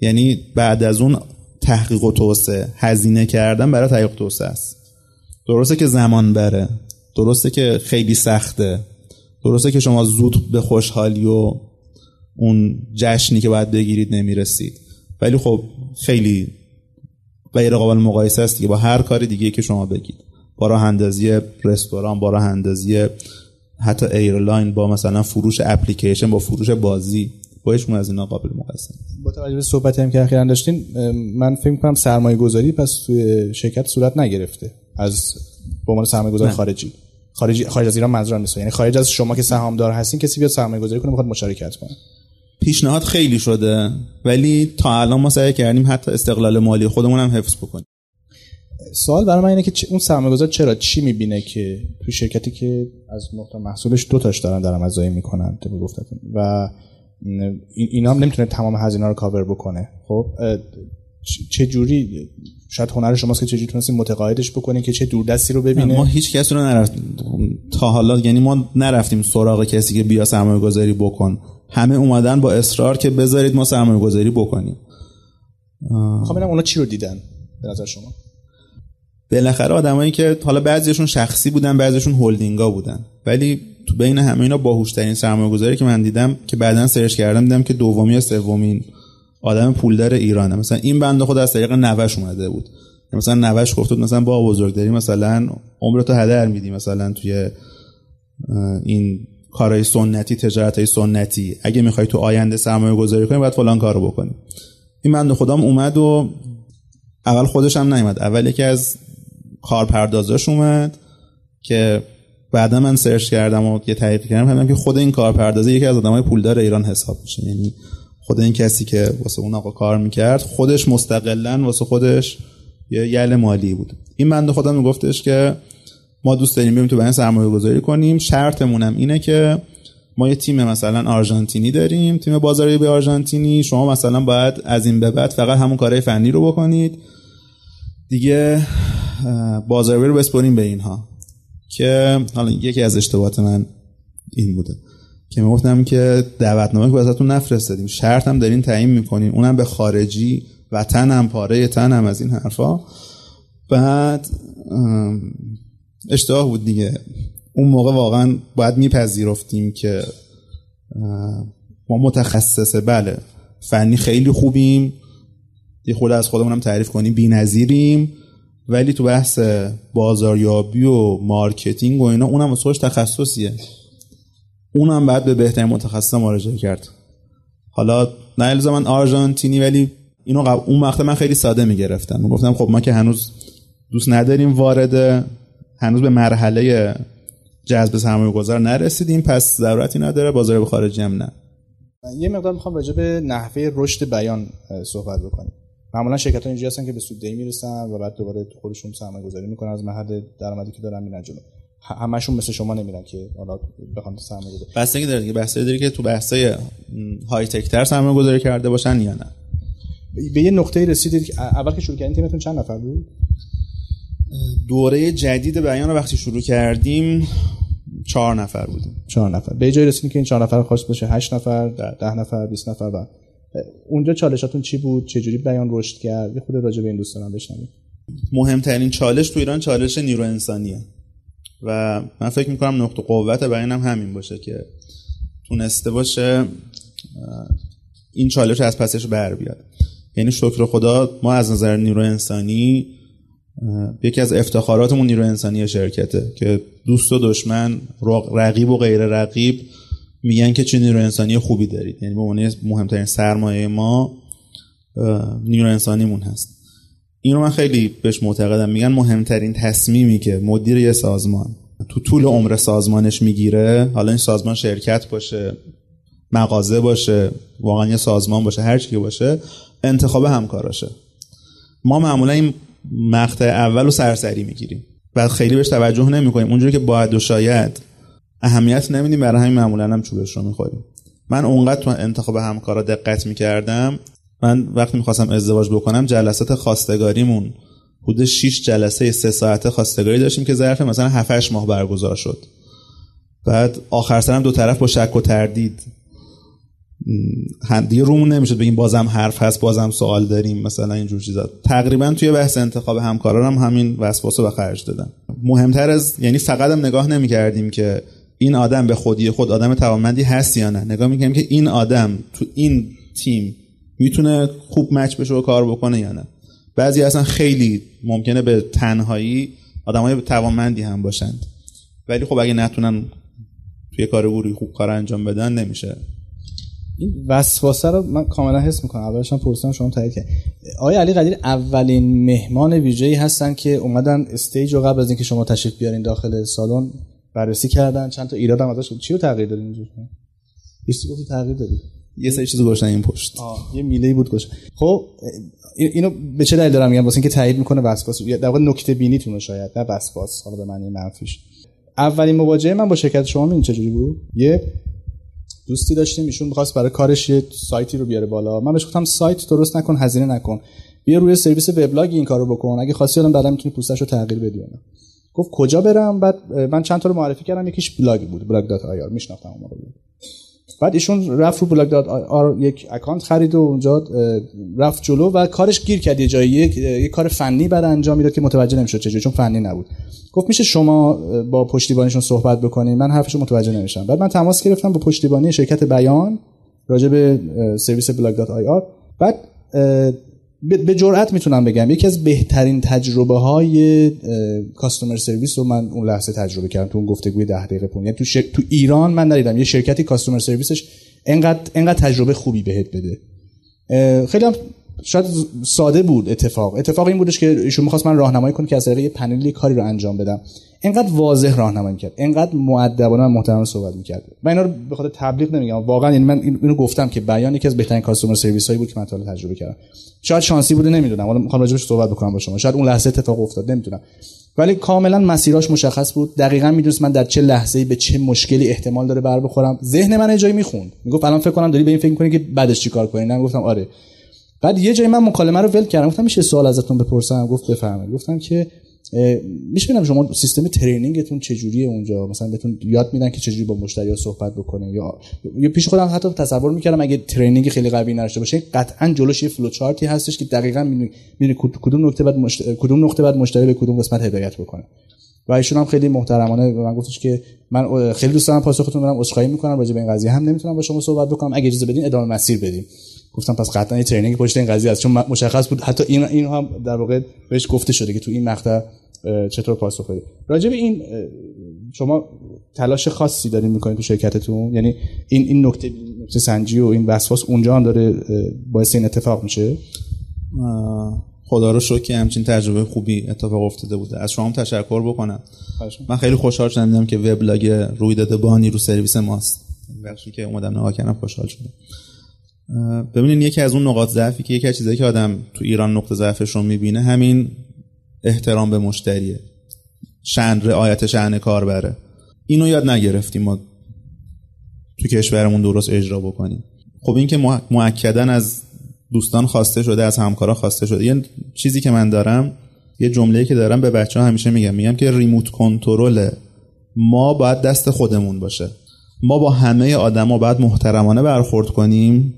یعنی بعد از اون تحقیق و توسعه. هزینه کردن برای تحقیق توسعه است. درسته که زمان بره. درسته که خیلی سخته. درسته که شما زود به خوشحالی و اون جشنی که باید بگیرید نمی‌رسید. ولی خب خیلی غیر قابل مقایسه است دیگه. با هر کاری دیگه که شما بگید. با راه اندازی رستوران با راه اندازی حتی airline با مثلا فروش اپلیکیشن با فروش بازی. با هیچ از اینا قابل مقایسه. با توجه به صحبتی هم که اخیرا داشتین من فکر کنم سرمایه گذاری پس توی شرکت صورت نگرفته از به عنوان سرمایه گذار خارجی. خارجی خارج از ایران منظورم نیست. یعنی خارج از شما که سهامدار هستین کسی بیاد سرمایه گذاری کنه بخواد مشارکت کنه. پیشنهاد خیلی شده ولی تا الان ما سعی کردیم حتی استقلال مالی خودمون هم حفظ بکنیم. سوال برای من اینه که اون سرمایه‌گذار چرا چی می‌بینه که تو شرکتی که از نقطه محصولش دو تاش دارن درآمدزایی می‌کنن گفتتون؟ و اینا هم نمی‌تونه تمام هزینه رو کاور بکنه. خب چه جوری شاید هنر شماست که چجوری تونستین متقاعدش بکنین که چه دوردستی رو ببینه. ما هیچ کسی رو نرفتیم تا حالا یعنی ما نرفتیم سراغ کسی که بیا سرمایه گذاری بکن. همه اومدن با اصرار که بذارید ما سرمایه گذاری بکنیم خب اونا چی رو دیدن به نظر شما؟ بالاخره آدمایی که حالا بعضیشون شخصی بودن بعضیشون هلدینگا بودن. ولی تو بین همه اینا باهوشترین سرمایه گذاری که من دیدم که بعدا سرچ کردم دیدم که دومی یا سومین آدم پولدار ایرانه. مثلا این بنده خود از طریق نوش اومده بود. مثلا نوش گفت مثلا با بزرگداری مثلا عمرتو هدر میدی مثلا توی این کارهای سنتی تجارت های سنتی. اگه می‌خوای تو آینده سرمایه گذاری کنی باید فلان کارو بکنی. این بنده خودم اومد و اول خودش هم نیومد. اول یکی از کارپردازاش اومد که بعدا من سرچ کردم و یه تحقیق کردم فهمیدم که خود این کارپردازه یکی از آدمای پولدار ایران حساب میشه. یعنی خود این کسی که واسه اون آقا کار می‌کرد خودش مستقلا واسه خودش یه یل مالی بود. این بنده خودم میگفتش که ما دوست داریم بریم تو بین سرمایه گذاری کنیم. شرطمون اینه که ما یه تیم مثلا آرژانتینی داریم. تیم بازاری به آرژانتینی. شما مثلا باید از این به بعد فقط همون کارهای فنی رو بکنید. دیگه بازاری رو بسپریم به اینها. که حالا یکی از اشتباهات من این بوده. که می‌گفتم که دعوتنامه که واسهتون نفرستادیم شرط هم دارین تعیین می‌کنین. اونم به خارجی وطنم پاره تنم از این حرفا. بعد اشتباه بود دیگه. اون موقع واقعا باید میپذیرفتیم که ما متخصصه. بله فنی خیلی خوبیم. یه خود از خودمونم تعریف کنیم بی نظیریم ولی تو بحث بازاریابی و مارکتینگ و اینا اونم واسه تخصصیه. اونم بعد به بهترین متخصص مراجعه کرد. حالا نه من آرژانتینی ولی اینو قبل اون وقت من خیلی ساده می‌گرفتم. گفتم خب ما که هنوز دوست نداریم وارد هنوز به مرحله جذب سرمایه گذار نرسیدیم پس ضرورتی نداره بازار به خارجی هم نه. یه مقدار می‌خوام راجع به نحوه رشد بیان صحبت بکنیم. معمولا شرکت ها اینجوری هستن که به سوددهی می‌رسن و بعد دوباره خودشون سرمایه گذاری می‌کنن از محل درآمدی که دارن میرن جلو. همشون مثل شما نمیرن که حالا بخوام سرمایه گذاری بستگی داره دیگه بحثی داره که تو بحثای های تک تر سرمایه گذاری کرده باشن یا نه؟ به یه نقطه رسیدید که اول که شروع کردین تیمتون چند نفر بود؟ دوره جدید بیان وقتی شروع کردیم چهار نفر بودیم. چهار نفر. به جای رسیدیم که این چهار نفر خواست باشه هشت نفر ده نفر 20 نفر و اونجا چالشاتون چی بود؟ چه جوری بیان رشد کرد؟ خود راجع به این دوستان بشنوید مهمترین چالش تو ایران چالش نیرو انسانیه. و من فکر می‌کنم نقطه قوت بیانم همین باشه که تونسته باشه این چالش از پسش بر بیاد. یعنی شکر خدا ما از نظر نیرو انسانی یکی از افتخاراتمون نیرو انسانی شرکته که دوست و دشمن رقیب و غیر رقیب میگن که چه نیرو انسانی خوبی دارید. یعنی به عنوان مهمترین سرمایه ما نیرو انسانیمون هست. این رو من خیلی بهش معتقدم. میگن مهمترین تصمیمی که مدیر یه سازمان تو طول عمر سازمانش می‌گیره حالا این سازمان شرکت باشه مغازه باشه واقعا یه سازمان باشه هر چی باشه انتخاب همکاراشه. ما معمولا این مقطع اول رو سرسری می‌گیریم. و خیلی بهش توجه نمی‌کنیم. اونجوری که باید و شاید اهمیت نمیدیم برای همین معمولا هم چوبش رو می‌خوریم. من اونقدر تو انتخاب همکارا دقت می‌کردم. من وقتی می‌خواستم ازدواج بکنم جلسات خواستگاریمون حدود 6 جلسه سه ساعته خواستگاری داشتیم که ظرف مثلا 7 ماه برگزار شد. بعد آخر سرم دو طرف با شک و تردید. دیگه رومون نمی‌شد بگیم بازم حرف هست بازم سوال داریم مثلا اینجور چیزا. تقریبا توی بحث انتخاب همکارانم هم همین وسواس رو به خرج دادم. مهمتر از یعنی فقط هم نگاه نمی‌کردیم که این آدم به خودی خود آدم توانمندی هست یا نه؟ نگاه می‌کنیم که این آدم تو این تیم می‌تونه خوب مچ بشه و کار بکنه یا نه؟ بعضی اصلا خیلی ممکنه به تنهایی آدمای توانمندی هم باشند. ولی خب اگه نتونن توی کار گروهی خوب کار انجام بدن نمیشه. این وسواسه رو من کاملا حس می‌کنم. اولش هم پرسیدم شما تایید کرد آیا علی قدیر اولین مهمان ویژه‌ای هستن که اومدن استیج رو قبل از اینکه شما تشریف بیارین داخل سالن؟ بررسی کردن. چند تا ایراد هم ازش چی رو تغییر دادین اینجوری؟ یه چیزی تغییر دادی. یه سری چیزو گوشن این پشت. آه. یه میله بود گوش خب اینو به چه دلیل دارم میگم؟ واسه اینکه تایید می‌کنه وسواس. در واقع نکته بینیتون شاید نه وسواس. حالا به معنی منفیش. اولین مواجهه من با شرکت شما این چجوری بود؟ یه دوستی داشتیم. ایشون می‌خواست برای کارش یه سایتی رو بیاره بالا. من بهش گفتم سایت درست نکن هزینه نکن. بیا روی سرویس وبلاگ این کارو بکن. اگه خواستی الان بعدا می‌تونی پوستش رو تغییر بدی گفت کجا برم؟ بعد من چند تا رو معرفی کردم یکیش بلاگ بود blog dot ir. میشناختم اون موقع بعد ایشون رفت رو blog dot ir یک اکانت خرید و اونجا رفت جلو و کارش گیر کرد یه جایی. یک, کار فنی باید انجام می‌داد که متوجه نمی‌شد چجوری چون فنی نبود. گفت میشه شما با پشتیبانیشون صحبت بکنید من حرفشو متوجه نمیشم بعد من تماس گرفتم با پشتیبانی شرکت بیان راجع به سرویس blog dot ir. بعد به جرئت می‌تونم بگم. یکی از بهترین تجربه های customer service رو من اون لحظه تجربه کردم تو اون گفتگوی ده دقیقه پون یعنی تو, تو ایران من ندیدم. یه شرکتی customer service ش انقدر انقدر تجربه خوبی بهت بده. خیلی هم شاید ساده بود اتفاق. اتفاق این بودش که ایشون می‌خواست من راهنمایی کنه که از طریق پنلی کاری رو انجام بدم. انقدر واضح راهنمایی کرد انقدر مؤدبانه و محترمانه صحبت می‌کرد. من اینا رو به خاطر تبلیغ نمیگم. واقعا یعنی من اینو گفتم که بیان یکی از بهترین customer service هایی بود که من تا تجربه کردم. شاید شانسی بوده نمی‌دونم. حالا می‌خوام راجعش صحبت بکنم با شما. شاید اون لحظه اتفاق افتاد نمی‌دونم. ولی کاملا مسیراش مشخص بود. دقیقا می‌دونست من در چه لحظه‌ای به چه مشکلی احتمال داره بر بخورم. ذهن من جایی می‌خوند. می‌گفت الان فکر کنم داری به این فکر می‌کنی که بعدش چیکار کنی؟ من گفتم آره. بعد یه جایی من مکالمه رو ول کردم گفتم میشه سوال ازتون بپرسم؟ گفت بفرمایید. گفتم که میشه شما سیستم ترینینگتون چجوریه اونجا؟ مثلا بهتون یاد میدن که چجوری با مشتری سصحبت بکنه یا پیش خودم حتی تصور می‌کردم اگه training خیلی قوی نداشته باشه قطعا جلوش یه flow chart ی هستش که دقیقاً می‌دونی کدوم نقطه باید مشتری کدوم نقطه باید مشتری به کدوم قسمت هدایت بکنه. و ایشون هم خیلی محترمانه به من گفتش که من خیلی دوست دارم پاسختون بدم عذرخواهی می‌کنم راجع به این قضیه هم نمی‌تونم با شما صحبت بکنم اگه اجازه بدین ادامه مسیر بدیم. گفتم پس قطعا یه training پشت این قضیه است. چون مشخص بود حتی این این هم در واقع بهش گفته شده که تو این مقطع چطور پاسخ بدید راجع به این شما تلاش خاصی دارین می‌کنید تو شرکتتون؟ یعنی این این نکته نکته سنجی و این وسواس اونجا هم داره باعث این اتفاق میشه؟ خدا رو شکر که همچین تجربه خوبی اتفاق افتاده بوده. از شما هم تشکر بکنم. من خیلی خوشحال شدم که وبلاگ رویداد بانی رو سرویس ماست. بخشی که اومدم نگاه کردم خوشحال شدم. ببینین یکی از اون نقاط ضعفی که یکی از چیزایی که آدم تو ایران نقطه ضعفش رو می‌بینه همین احترام به مشتریه. شن رعایت شأن کاربره. اینو یاد نگرفتیم ما تو کشورمون درست اجرا بکنیم. خب این که معکدن از دوستان خواسته شده از همکارا خواسته شده. یه چیزی که من دارم یه جمله که دارم به بچه ها همیشه میگم. میگم که ریموت کنترل ما باید دست خودمون باشه. ما با همه آدما باید محترمانه برخورد کنیم.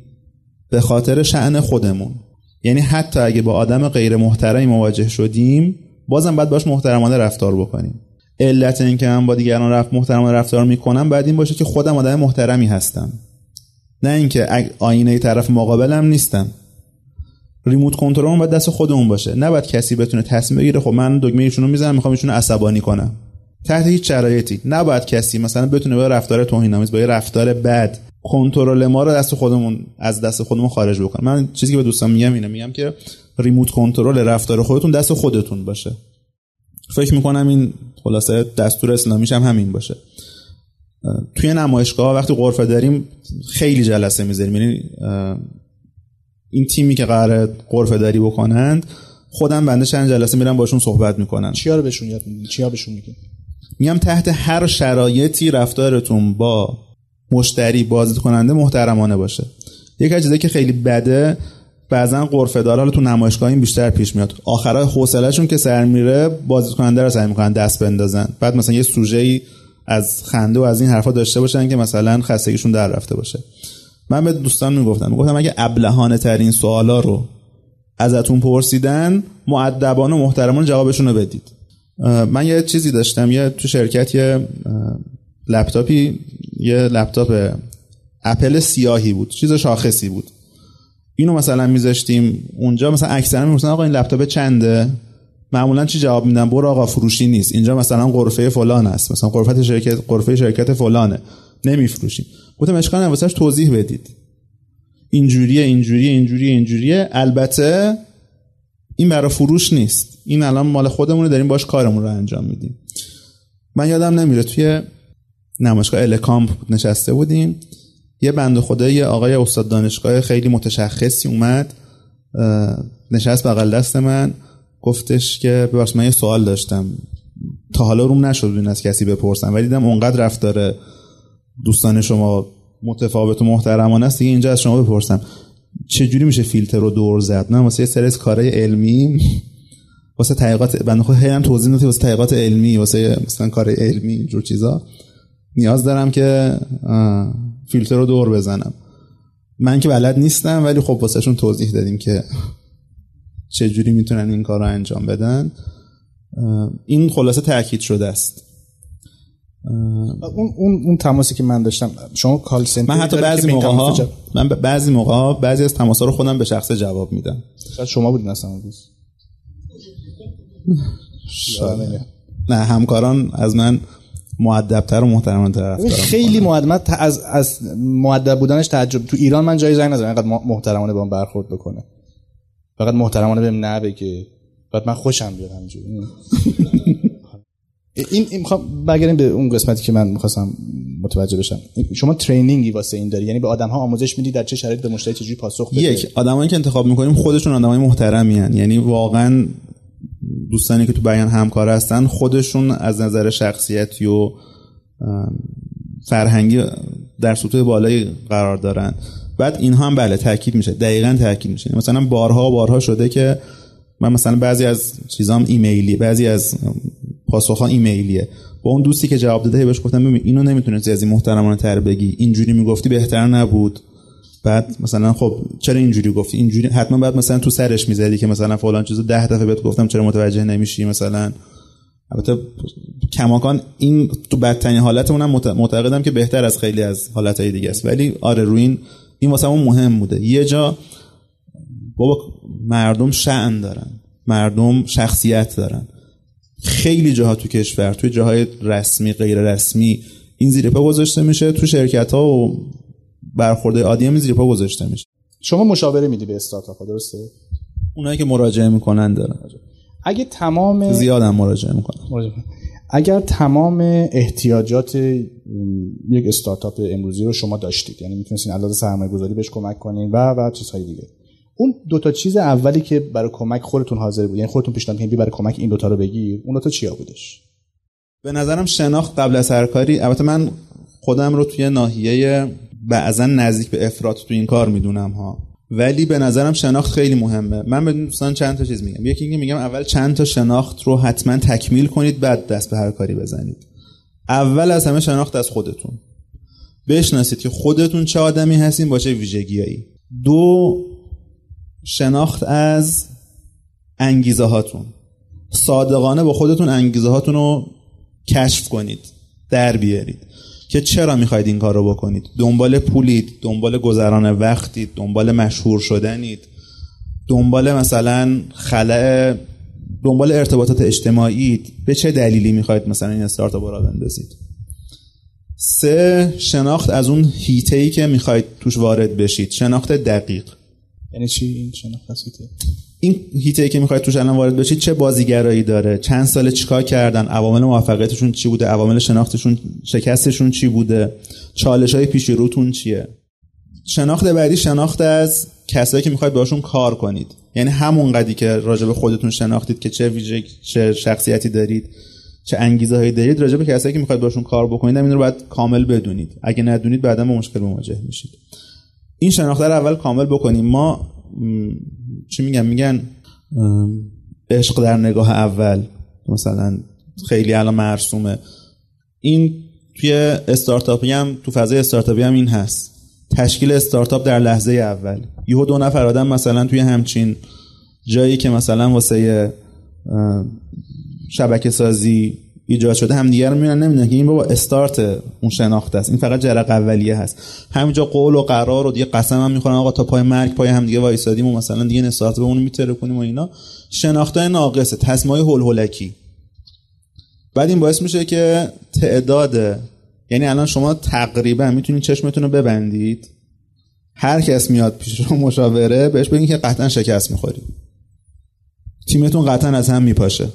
به خاطر شعن خودمون. یعنی حتی اگه با آدم غیر محترمی مواجه شدیم بازم باید باش محترمانه رفتار بکنیم. علت اینکه من با دیگران رفت محترمانه رفتار می‌کنم بعد این باشه که خودم آدم محترمی هستم. نه اینکه آینه طرف مقابلم نیستم. ریموت کنترل باید دست خودمون باشه. نباید کسی بتونه تصمیم بگیره خب من دکمه ایشونو می‌زنم می‌خوام ایشونو عصبانی کنم. تحت هیچ شرایطی. نباید کسی مثلا بتونه با رفتار توهین آمیز با رفتار بد کنترل ما رو دست خودمون از دست خودمون خارج بکنه من چیزی که به دوستان میگم اینه میگم که ریموت کنترل رفتار خودتون دست خودتون باشه. فکر می‌کنم این خلاصه دستور اسلامیش هم همین باشه. توی نمایشگاه وقتی غرفه داریم خیلی جلسه می‌ذاریم. یعنی این تیمی که قرار غرفه داری بکنند خودم بنده چند جلسه میرم باشون صحبت می‌کنن چیا رو بهشون یاد میدین؟ چیا بهشون میگین؟ میگم تحت هر شرایطی رفتارتون با مشتری بازدید کننده محترمانه باشه. یک چیزی که خیلی بده بعضا قرفه دار حالا تو نمایشگاه این بیشتر پیش میاد. آخرای حوصلهشون که سر میره بازدید کننده رو سعی می‌کنن دست بندازن. بعد مثلا یه سوژه از خنده و از این حرفا داشته باشن که مثلا خستگیشون در رفته باشه. من به دوستان می‌گفتم می‌گفتم اگه ابلهانه ترین سوالا رو ازتون پرسیدن معدبانه و محترمان جوابشون رو بدید. من یه چیزی داشتم یه تو شرکت یه لپتاپی یه لپتاپ اپل سیاهی بود چیز شاخصی بود. اینو مثلا میذاشتیم اونجا مثلا اکثرا می‌پرسن آقا این لپتاپ چنده؟ معمولا چی جواب میدن؟ برو آقا فروشی نیست. اینجا مثلا قرفه فلان است. مثلا قرفه شرکت قرفه شرکت فلانه. نمیفروشیم. گفتم اشکال واسش توضیح بدید. اینجوریه اینجوریه اینجوریه اینجوریه. البته این برای فروش نیست. این الان مال خودمونه داریم باش کارمون رو انجام میدیم. من یادم نمیره توی نمایشگاه الکامپ نشسته بودیم. یه بند خدا یه آقای استاد دانشگاه خیلی متشخصی اومد نشست بغل دست من گفتش که ببخش من یه سوال داشتم. تا حالا روم نشد این از کسی بپرسم ولی دیدم اونقدر رفتار دوستان شما متفاوت و محترمانه است دیگه اینجا از شما بپرسم. چجوری میشه فیلتر رو دور زد؟ نه واسه یه سری کارهای علمی. واسه تحقیقات بنده خود هم توضیح واسه تحقیقات علمی واسه مثلا کار علمی اینجور چیزا. نیاز دارم که فیلتر رو دور بزنم. من که بلد نیستم ولی خب واسهشون توضیح دادیم که چجوری می‌تونن این کار رو انجام بدن. این خلاصه تاکید شده است. اون اون اون تماسی که من داشتم شما کال سنتر من حتی بعضی موقع ها من بعضی موقع ها بعضی از تماس ها رو خودم به شخص جواب میدم. شاید شما بودین اصلا نه همکاران از من معدبتر و محترمانتر رفتار خیلی مؤدب از از مؤدب بودنش تعجب. تو ایران من جای زنگ نزدم اینقدر محترمانه با من برخورد بکنه. فقط محترمانه بهم نه بگه بعد من خوشم بیاد همینجوری. این این می‌خوام برگردیم به اون قسمتی که من می‌خواستم متوجه بشم. شما ترینینگی واسه این داری؟ یعنی به آدم ها آموزش میدی در چه شرایطی به مشتری چجوری پاسخ بده یک آدمایی که انتخاب می‌کنیم خودشون آدمای محترمی هن. یعنی واقعا دوستانی که تو بیان همکار هستن خودشون از نظر شخصیتی و فرهنگی در سطوح بالایی قرار دارن. بعد اینها هم بله تاکید میشه دقیقا تاکید میشه. مثلا بارها بارها شده که من مثلا بعضی از چیزام ایمیلی بعضی از پاسخ ایمیلیه. با اون دوستی که جواب داده بهش گفتم ببین اینو نمی‌تونستی از این محترمانه تر بگی. اینجوری می‌گفتی بهتر نبود. بعد مثلا خب چرا اینجوری گفتی؟ اینجوری حتما بعد مثلا تو سرش می‌زدی که مثلا فلان چیزو ده دفعه بهت گفتم چرا متوجه نمیشی مثلا؟ البته کماکان این تو بدترین حالتمون معتقدم که بهتر از خیلی از حالتهای دیگه است. ولی آره روی این این واسه مهم بوده. یه جا بابا مردم شعن دارن. مردم شخصیت دارن. خیلی جاها تو کشور توی جاهای رسمی غیر رسمی این زیر پا گذاشته میشه تو شرکت ها و برخورده عادی هم زیر پا گذاشته میشه. شما مشاوره میدی به استارتاپ ها درسته؟ اونایی که مراجعه می‌کنن دارن. اگه تمام زیادم مراجعه می‌کنن. اگر تمام احتیاجات یک استارتاپ امروزی رو شما داشتید یعنی می‌تونستین علاوه سرمایه گذاری بهش کمک کنین و و چیزهای دیگه. اون دو تا چیز اولی که برای کمک خودتون حاضر بود یعنی خودتون پیشنهاد کردین برای کمک این دوتا رو بگیر اون دو تا چیا بودش؟ به نظرم شناخت قبل از هر کاری البته من خودم رو توی ناحیه بعضا نزدیک به افراط تو این کار می‌دونم ها. ولی به نظرم شناخت خیلی مهمه. من به دوستان چند تا چیز میگم. یکی اینکه میگم اول چند تا شناخت رو حتما تکمیل کنید بعد دست به هر کاری بزنید. اول از همه شناخت از خودتون. بشناسید که خودتون چه آدمی هستین با چه ویژگیایی دو شناخت از انگیزه هاتون. صادقانه با خودتون انگیزه هاتون رو کشف کنید. در بیارید. که چرا می‌خواید این کار رو بکنید؟ دنبال پولید دنبال گذران وقتید دنبال مشهور شدنید دنبال مثلا خلع دنبال ارتباطات اجتماعی به چه دلیلی می‌خواید مثلا این استارتاپ را بندازید؟ سه شناخت از اون هیته ای که می‌خواید توش وارد بشید. شناخت دقیق. یعنی چی؟ این شناخت هیته این هیته ای که می‌خواید توش الان وارد بشید چه بازیگرایی داره؟ چند سال چیکار کردن؟ عوامل موفقیتشون چی بوده؟ عوامل شناختشون شکستشون چی بوده؟ چالش های پیش روتون چیه؟ شناخت بعدی شناخت از کسایی که می‌خواید باشون کار کنید. یعنی همون قدی که راجع خودتون شناختید که چه ویژه چه شخصیتی دارید چه انگیزه هایی دارید راجع به کسایی که می‌خواید باشون کار بکنید این رو باید کامل بدونید. اگه ندونید بعدا با مشکل مواجه میشید. این شناخته رو اول کامل بکنیم. ما چی میگن؟ میگن عشق در نگاه اول مثلا خیلی الان مرسومه. این توی استارتاپی هم تو فضای استارتاپی هم این هست. تشکیل استارتاپ در لحظه اول. یهو دو نفر آدم مثلا توی همچین جایی که مثلا واسه شبکه سازی ایجاد شده. هم دیگر می‌بینن. نمی‌دونن که این بابا استارت اون شناخته است. این فقط جرق اولیه هست. همینجا قول و قرار و دیگه قسم هم می‌خورن. آقا تا پای مرگ پای هم دیگه وایسادیم و مثلا دیگه نسات به اون میتره کنیم و اینا. شناخته ناقصه. تصمیمای هول هولکی بعد این باعث میشه که تعداد یعنی الان شما تقریبا می‌تونید چشمتون رو ببندید. هر کس میاد پیش شما مشاوره بهش بگین که قطعا شکست می‌خورید. تیمتون قطعا از هم میپاشه.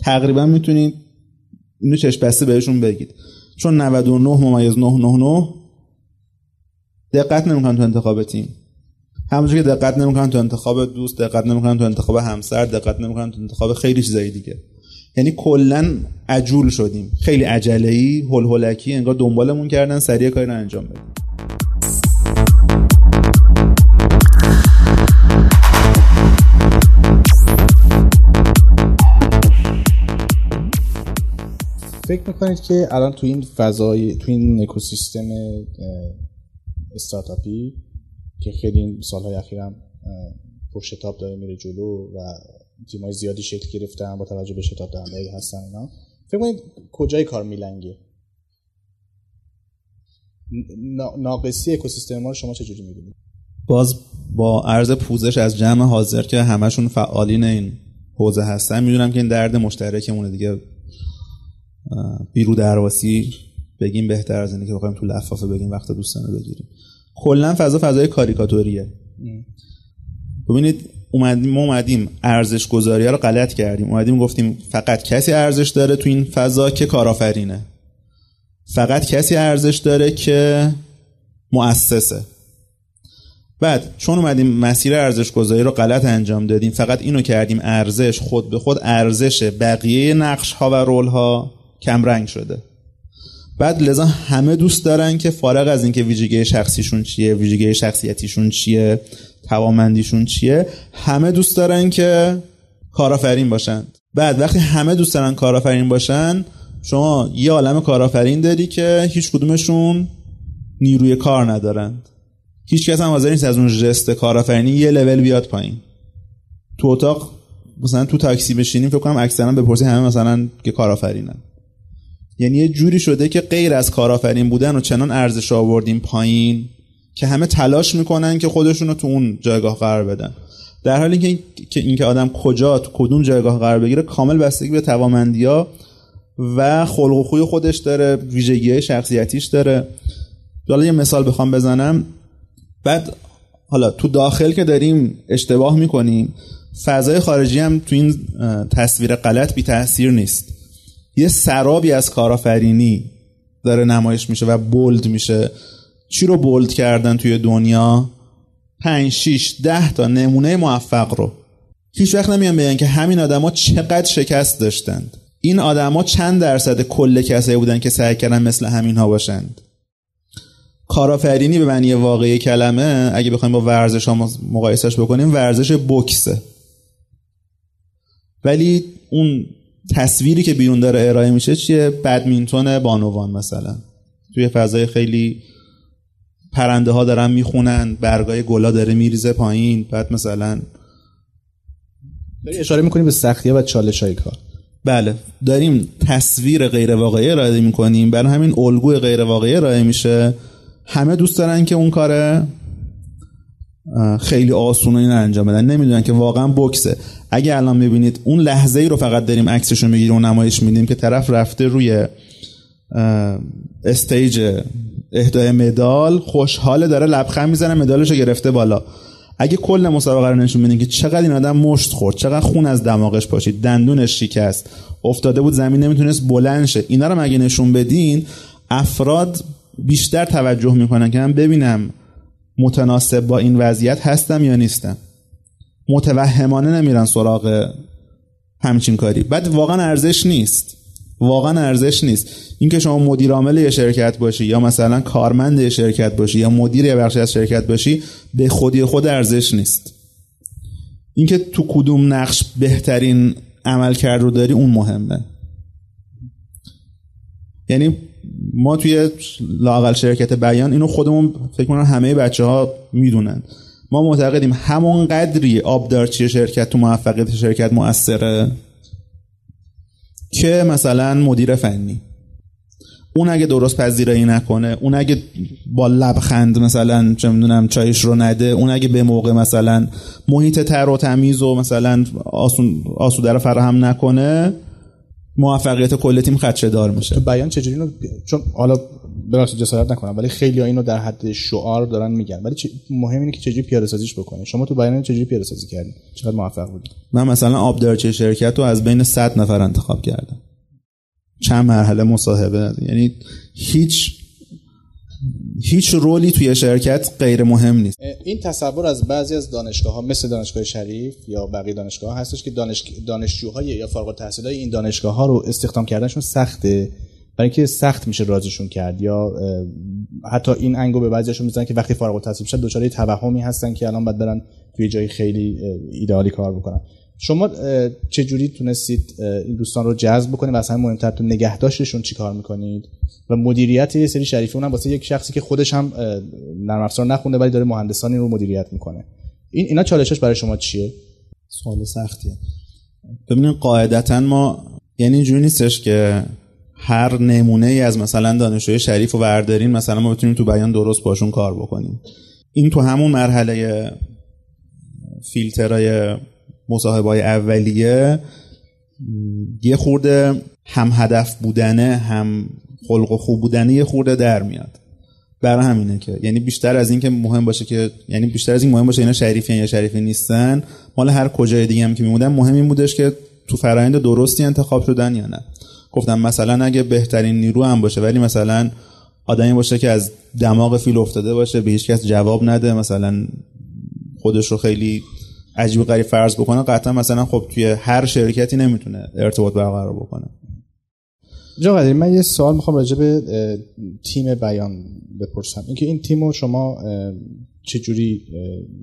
تقریبا می‌تونید اینو چشم بسته بهشون بگید. چون 99 ممیز 999 دقت نمی‌کنن تو انتخاب تیم. همونجوری که دقت نمی‌کنن تو انتخاب دوست دقت نمی‌کنن تو انتخاب همسر دقت نمی‌کنن تو انتخاب خیلی چیزایی دیگه. یعنی کلا عجول شدیم. خیلی عجله ای هول هولکی انگار دنبالمون کردن سریع کاری انجام بدیم. فکر می‌کنید که الان تو این فضای تو این اکوسیستم استارتاپی که خیلی این سالهای اخیرم پرشتاب داره میره جلو و تیمای زیادی شکل گرفتن با توجه به شتاب دهنده هستن اینا فکر کنید کجای کار میلنگه؟ ناقصی اکوسیستم ما رو شما چجوری می‌بینید باز با عرض پوزش از جمع حاضر که همشون فعالین این حوزه هستن می‌دونم که این درد مشترکمونه دیگه. بیرو درواسی بگیم بهتر از اینه که بخوایم تو لفافه بگیم وقت دوستانه بگیریم. کلا فضا فضای کاریکاتوریه. ببینید اومدیم ما اومدیم ارزش گذاری رو غلط کردیم. اومدیم گفتیم فقط کسی ارزش داره تو این فضا که کارآفرینه. فقط کسی ارزش داره که مؤسسه. بعد چون اومدیم مسیر ارزش گذاری رو غلط انجام دادیم فقط اینو کردیم ارزش خود به خود ارزش بقیه نقش ها و رول ها کمرنگ شده. بعد لذا همه دوست دارن که فارغ از اینکه ویژگی شخصیشون چیه ویژگی شخصیتیشون چیه توامندیشون چیه همه دوست دارن که کارآفرین باشن بعد وقتی همه دوست دارن کارآفرین باشن شما یه عالم کارآفرین داری که هیچ کدومشون نیروی کار ندارند. هیچ کس هم حاضر نیست از اون جست کارآفرینی یه لول بیاد پایین. تو اتاق مثلا تو تاکسی بشینیم فکر کنم اکثرا بپرسی همه مثلا که کارآفرینن. یعنی یه جوری شده که غیر از کارآفرین بودن و چنان ارزش آوردیم پایین که همه تلاش می‌کنن که خودشون رو تو اون جایگاه قرار بدن. در حالی که که اینکه آدم کجا تو کدوم جایگاه قرار بگیره کامل بستگی به توامندی ها و خلق و خوی خودش داره ویژگی شخصیتیش داره. حالا یه مثال بخوام بزنم. بعد حالا تو داخل که داریم اشتباه می‌کنیم فضای خارجی هم تو این تصویر غلط بی تاثیر نیست. یه سرابی از کارآفرینی داره نمایش میشه و بولد میشه. چی رو بولد کردن توی دنیا؟ پنج شیش ده تا نمونه موفق رو. هیچ وقت نمیان بگن که همین آدما چقدر شکست داشتند. این آدما چند درصد کل کسایی بودن که سعی کردن مثل همین ها باشند. کارآفرینی به معنی واقعی کلمه اگه بخوایم با ورزش ها مقایسش بکنیم ورزش بوکسه ولی اون تصویری که بیرون داره ارائه میشه چیه؟ بدمینتون بانوان مثلا. توی فضای خیلی پرنده ها دارن می‌خونن برگای گلا داره میریزه پایین بعد مثلا اشاره می‌کنیم به سختیه و چالش های کار بله. داریم تصویر غیر واقعی ارائه می‌کنیم. برای همین الگوی غیر واقعی ارائه میشه. همه دوست دارن که اون کار خیلی آسون این انجام بدن. نمی‌دونن که واقعا بکسه. اگه الان می‌بینید اون لحظه ای رو فقط داریم عکسش رو می‌گیریم و نمایش میدیم که طرف رفته روی استیج اهدای مدال خوشحال داره لبخند می‌زنه مدالش رو گرفته بالا. اگه کل مسابقه رو نشون بدین که چقدر این آدم مشت خورد چقدر خون از دماغش پاشید دندونش شکست افتاده بود زمین نمی‌تونست بلند شه. اینا رو مگه نشون بدین؟ افراد بیشتر توجه می‌کنن که من ببینم متناسب با این وضعیت هستم یا نیستم؟ متوهمانه نمیرن سراغ همچین کاری. بعد واقعا ارزش نیست. واقعا ارزش نیست. اینکه شما مدیر عامل یه شرکت باشی یا مثلا کارمند یه شرکت باشی یا مدیر یه بخشی از شرکت باشی به خودی خود ارزش نیست. اینکه تو کدوم نقش بهترین عمل کرد رو داری اون مهمه. یعنی ما توی لاقل شرکت بیان اینو خودمون فکر کنم همه بچه ها می‌دونن. ما معتقدیم همون قدری آبدارچی شرکت تو موفقیت شرکت مؤثره که مثلا مدیر فنی. اون اگه درست پذیرایی نکنه اون اگه با لبخند مثلا چه می‌دونم چایش رو نده اون اگه به موقع مثلا محیط تر و تمیز و مثلا آسون آسوده فراهم نکنه موفقیت کل تیم خدشه دار میشه. بیان چجوری اینو چون حالا ببخشید جسارت نکنم ولی خیلی ها اینو در حد شعار دارن میگن. ولی مهم اینه که چجوری پیاده سازیش بکنه شما تو بیان چجوری پیاده سازی کردین چقدر موفق بودید من مثلا آبدارچه شرکت رو از بین 100 نفر انتخاب کردم. چند مرحله مصاحبه یعنی هیچ هیچ رولی توی شرکت غیر مهم نیست. این تصور از بعضی از دانشگاه ها مثل دانشگاه شریف یا بقیه دانشگاه ها هستش که دانش... دانشجوهای یا فارغ التحصیل این دانشگاه ها رو استخدام کردنشون سخته. برای اینکه سخت میشه رازشون کرد یا حتی این انگو به بعضیشون می‌زنن که وقتی فارغ التحصیل بشن دچار توهمی هستن که الان باید برن توی جای خیلی ایدئالی کار بکنن. شما چه جوری تونستید این دوستان رو جذب بکنید و اصلا مهمتر تو نگهداشتشون چیکار می‌کنید؟ و مدیریت یه سری شریفی اونم واسه یک شخصی که خودش هم نرم افزار نخونده ولی داره مهندسانی رو مدیریت می‌کنه. این اینا چالشش برای شما چیه؟ سوال سختیه. ببینید قاعدتا ما یعنی اینجوری نیستش که هر نمونه ای از مثلا دانشجوی شریف رو بردارین مثلا ما بتونیم تو بیان درست باشون کار بکنیم. این تو همون مرحله فیلترهای مصاحبه اولیه یه خورده هم هدف بودنه هم خلق و خوب بودنه یه خورده در میاد. برای همینه که یعنی بیشتر از این که مهم باشه که یعنی بیشتر از این مهم باشه اینا شریفی یا شریفی نیستن مال هر کجای دیگه هم که میمودن مهم این بودش که تو فرایند درستی انتخاب شدن یا نه. گفتم مثلا اگه بهترین نیرو هم باشه ولی مثلا آدمی باشه که از دماغ فیل افتاده باشه به هیچ کس جواب نده مثلا خودش رو خیلی عجیب غریب فرض بکنه قطعا مثلا خب توی هر شرکتی نمی‌تونه ارتباط برقرار بکنه. جا قدری من یه سوال می‌خوام راجع به تیم بیان بپرسم. اینکه این تیم رو شما چجوری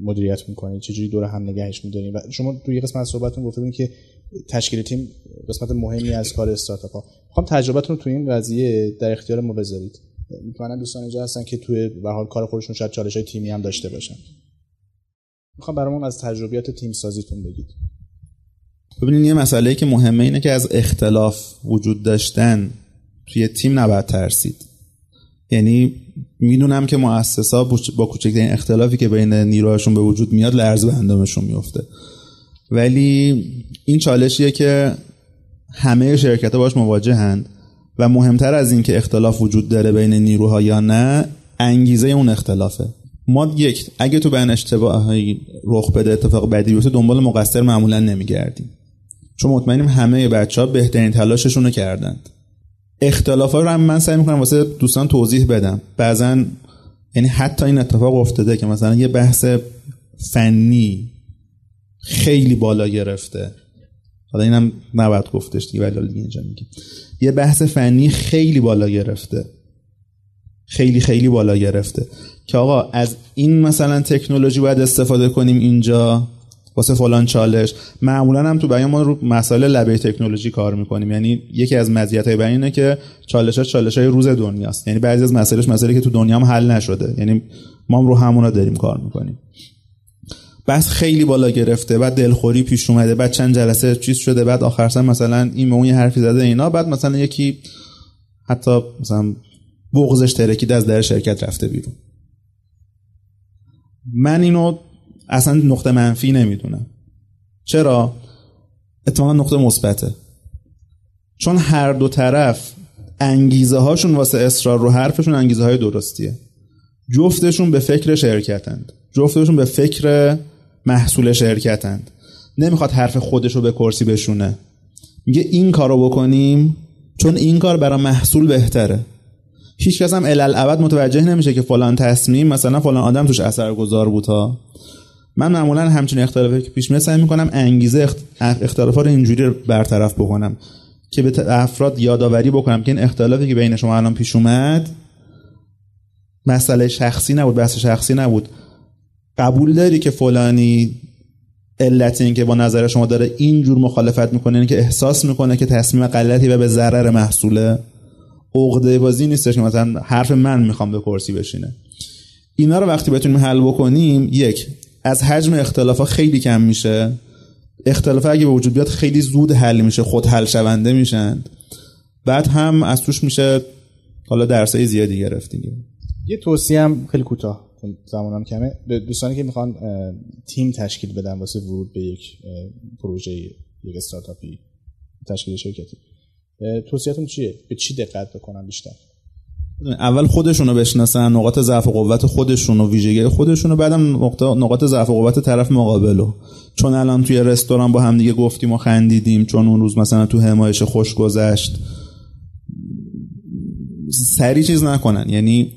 مدیریت می‌کنید چجوری دور هم نگهش میدارید و شما توی قسمت صحبتتون گفته که تشکیل تیم قسمت مهمی از کار استارتاپ ها می‌خوام تجربتون رو توی این قضیه در اختیار ما بذارید. مطمئنا دوستان اینجا هستن که توی به حال کار خودشون شاید چالش های تیمی هم داشته باشن. می‌خوام برامون از تجربیات تیم سازیتون بگید. ببینید یه مسئله که مهمه اینه که از اختلاف وجود داشتن توی تیم نباید ترسید. یعنی می‌دونم که مؤسسا با کوچکترین اختلافی که بین نیروهاشون به وجود میاد لرز به اندامشون میفته ولی این چالشیه که همه شرکت باش مواجهند و مهمتر از این که اختلاف وجود داره بین نیروها یا نه انگیزه اون اختلافه. ما یک اگه تو بین اشتباهی رخ بده اتفاق بدی بیفته دنبال مقصر معمولا نمیگردیم. چون مطمئنیم همه بچه ها بهترین تلاششون رو کردند اختلاف رو هم من سعی می‌کنم واسه دوستان توضیح بدم. بعضا یعنی حتی این اتفاق افتاده که مثلا یه بحث فنی خیلی بالا گرفته. حالا اینم نباید گفتش دیگه ولی دیگه اینجا میگیم. یه بحث فنی خیلی بالا گرفته. خیلی خیلی بالا گرفته. که آقا از این مثلا تکنولوژی باید استفاده کنیم اینجا واسه فلان چالش. معمولا هم تو بیان ما رو مسائل لبه تکنولوژی کار می‌کنیم. یعنی یکی از مزیت های بیان اینه که چالش ها چالش های روز دنیاست. یعنی بعضی از مسائلش مسائلی که تو دنیا هم حل نشده. یعنی ما هم رو همونا داریم کار می‌کنیم. بس خیلی بالا گرفته بعد دلخوری پیش اومده بعد چند جلسه چیز شده بعد آخر سر مثلا این به اون حرفی زده اینا بعد مثلا یکی حتی مثلا بغزش ترکیده از در شرکت رفته بیرون. من اینو اصلا نقطه منفی نمی‌دونم. چرا؟ اتفاقا نقطه مثبته. چون هر دو طرف انگیزه هاشون واسه اصرار رو حرفشون انگیزه های درستیه. جفتشون به فکر شرکتند. جفتشون به فکر محصول شرکتند. نمی‌خواد حرف خودش رو به کرسی بشونه. میگه این کارو بکنیم چون این کار برای محصول بهتره. هیچ کس هم متوجه نمیشه که فلان تصمیم مثلا فلان آدم توش اثرگذار بود ها. من معمولا همچین اختلافی که پیش میاد سعی می‌کنم انگیزه اختلافا رو اینجوری برطرف بکنم که به افراد یادآوری بکنم که این اختلافی که بین شما الان پیش اومد مسئله شخصی نبود بحث شخصی نبود. قبول داری که فلانی علت این که با نظر شما داره اینجور مخالفت می‌کنه این که احساس می‌کنه که تصمیم غلطی و به ضرر محصوله؟ عقده بازی نیستش که مثلا حرف من می‌خوام به کرسی بشینه. اینا رو وقتی بتونیم حل بکنیم یک از حجم اختلاف خیلی کم میشه. اختلاف اگه به وجود بیاد خیلی زود حل میشه خود حل شونده میشن. بعد هم از توش میشه حالا درسای زیادی گرفتیم. یه توصیه هم خیلی کوتاه زمانم کمه. به دوستانی که می‌خوان تیم تشکیل بدن واسه ورود به یک پروژه یک استارتاپی تشکیل شرکتی. توصیهتون چیه؟ به چی دقت بکنن بیشتر؟ اول خودشون رو بشناسن نقاط ضعف و قوت خودشون و ویژگی خودشون و بعدم نقاط ضعف و قوت طرف مقابلو. چون الان توی رستوران با هم دیگه گفتیم و خندیدیم چون اون روز مثلا تو همایش خوش گذشت. سری چیز نکنن یعنی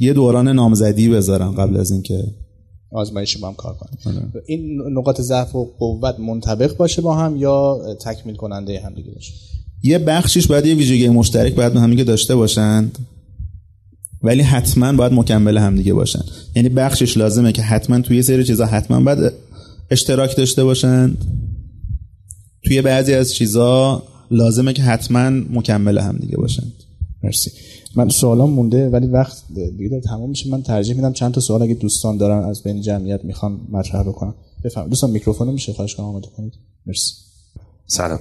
یه دوران نامزدی بذارن قبل از اینکه آزمایش با هم کار کنن. آره. این نقاط ضعف و قوت منطبق باشه با هم یا تکمیل کننده هم دیگه باشه؟ یه بخشیش باید یه ویژگی مشترک باید هم دیگه داشته باشند. ولی حتما باید مکمل هم دیگه باشن یعنی بخشش لازمه که حتما توی سری چیزا حتما باید اشتراک داشته باشند. توی بعضی از چیزا لازمه که حتما مکمل هم دیگه باشند. مرسی. من سوالام مونده ولی وقت دیگه تمام میشه. من ترجیح میدم چند تا سوال اگه دوستان دارن از بین جمعیت می‌خوان مطرح بکنم بفهم. دوستان میکروفون میشه؟ خواهش کنم آماده کنید. مرسی. سلام.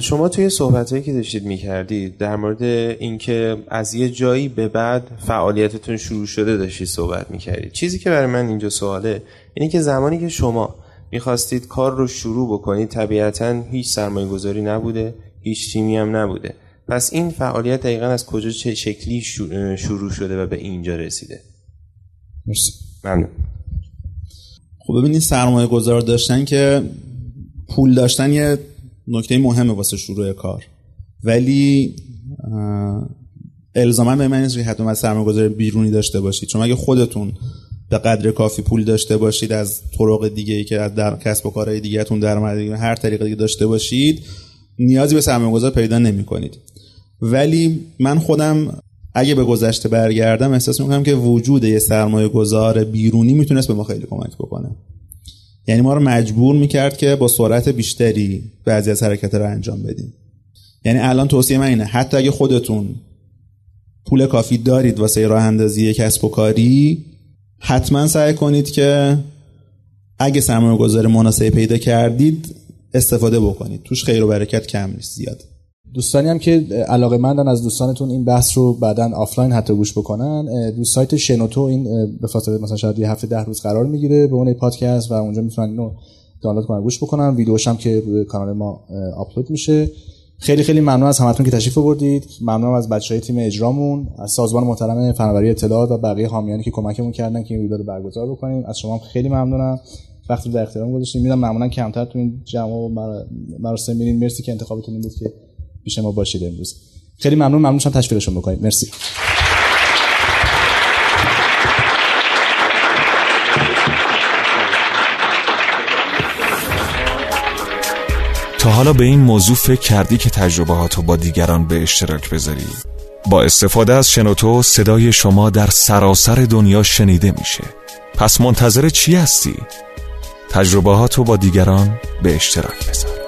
شما توی صحبت که داشتید می‌کردید در مورد اینکه از یه جایی به بعد فعالیتتون شروع شده داشتید صحبت می‌کردید. چیزی که برای من اینجا سواله اینه که زمانی که شما می‌خواستید کار رو شروع بکنید طبیعتا هیچ سرمایه گذاری نبوده هیچ تیمی هم نبوده. پس این فعالیت دقیقا از کجا چه شکلی شروع شده و به اینجا رسیده؟ مرسی. ممنون. خب ببینید سرمایه گذار داشتن که پول داشتن یه نکته مهمه واسه شروع کار. ولی الزاما به من نیست که حتما سرمایه گذاری بیرونی داشته باشید چون اگه خودتون به قدر کافی پول داشته باشید از طرق دیگه ای که از در کسب و کارهای دیگهتون درآمد هر طریق دیگه داشته باشید نیازی به سرمایه گذار پیدا نمی کنید ولی من خودم اگه به گذشته برگردم احساس می‌کنم که وجود یه سرمایه گذار بیرونی می‌تونست به ما خیلی کمک بکنه. یعنی ما رو مجبور می‌کرد که با سرعت بیشتری بعضی از حرکت رو انجام بدیم. یعنی الان توصیه من اینه حتی اگه خودتون پول کافی دارید واسه راه اندازی کسب و کاری حتما سعی کنید که اگه سرمایه گذار مناسبی پیدا کردید استفاده بکنید. توش خیر و برکت کم نیست زیاد دوستانی هم که علاقه مندن از دوستانتون این بحث رو بعدا آفلاین حتی گوش بکنن دوست سایت شنوتو این به فاصله مثلا شاید یه هفته ده روز قرار می‌گیره به اون پادکست و اونجا می‌تونن اینو دانلود کنن گوش بکنن. ویدیوش هم که روی کانال ما آپلود میشه. خیلی خیلی ممنون از همتون که تشریف آوردید. ممنون از بچه های تیم اجرامون از سازمان محترم فناوری اطلاعات و بقیه حامیانی که کمکمون کردن که این رویداد برگزار بکنیم. از شما خیلی ممنونم. وقتی در اختیارم گذاشتیم. می‌دونم معمولا کمتر تو این جمع و مراسم میرین. مرسی که انتخابتون بود که پیش ما باشید امروز. خیلی ممنون ممنون شم تشویقشون بکنید. مرسی. تا حالا به این موضوع فکر کردی که تجربه با دیگران به اشتراک بذاری؟ با استفاده از شنوتو صدای شما در سراسر دنیا شنیده میشه. پس منتظر چی هستی؟ تجربه با دیگران به اشتراک بذار.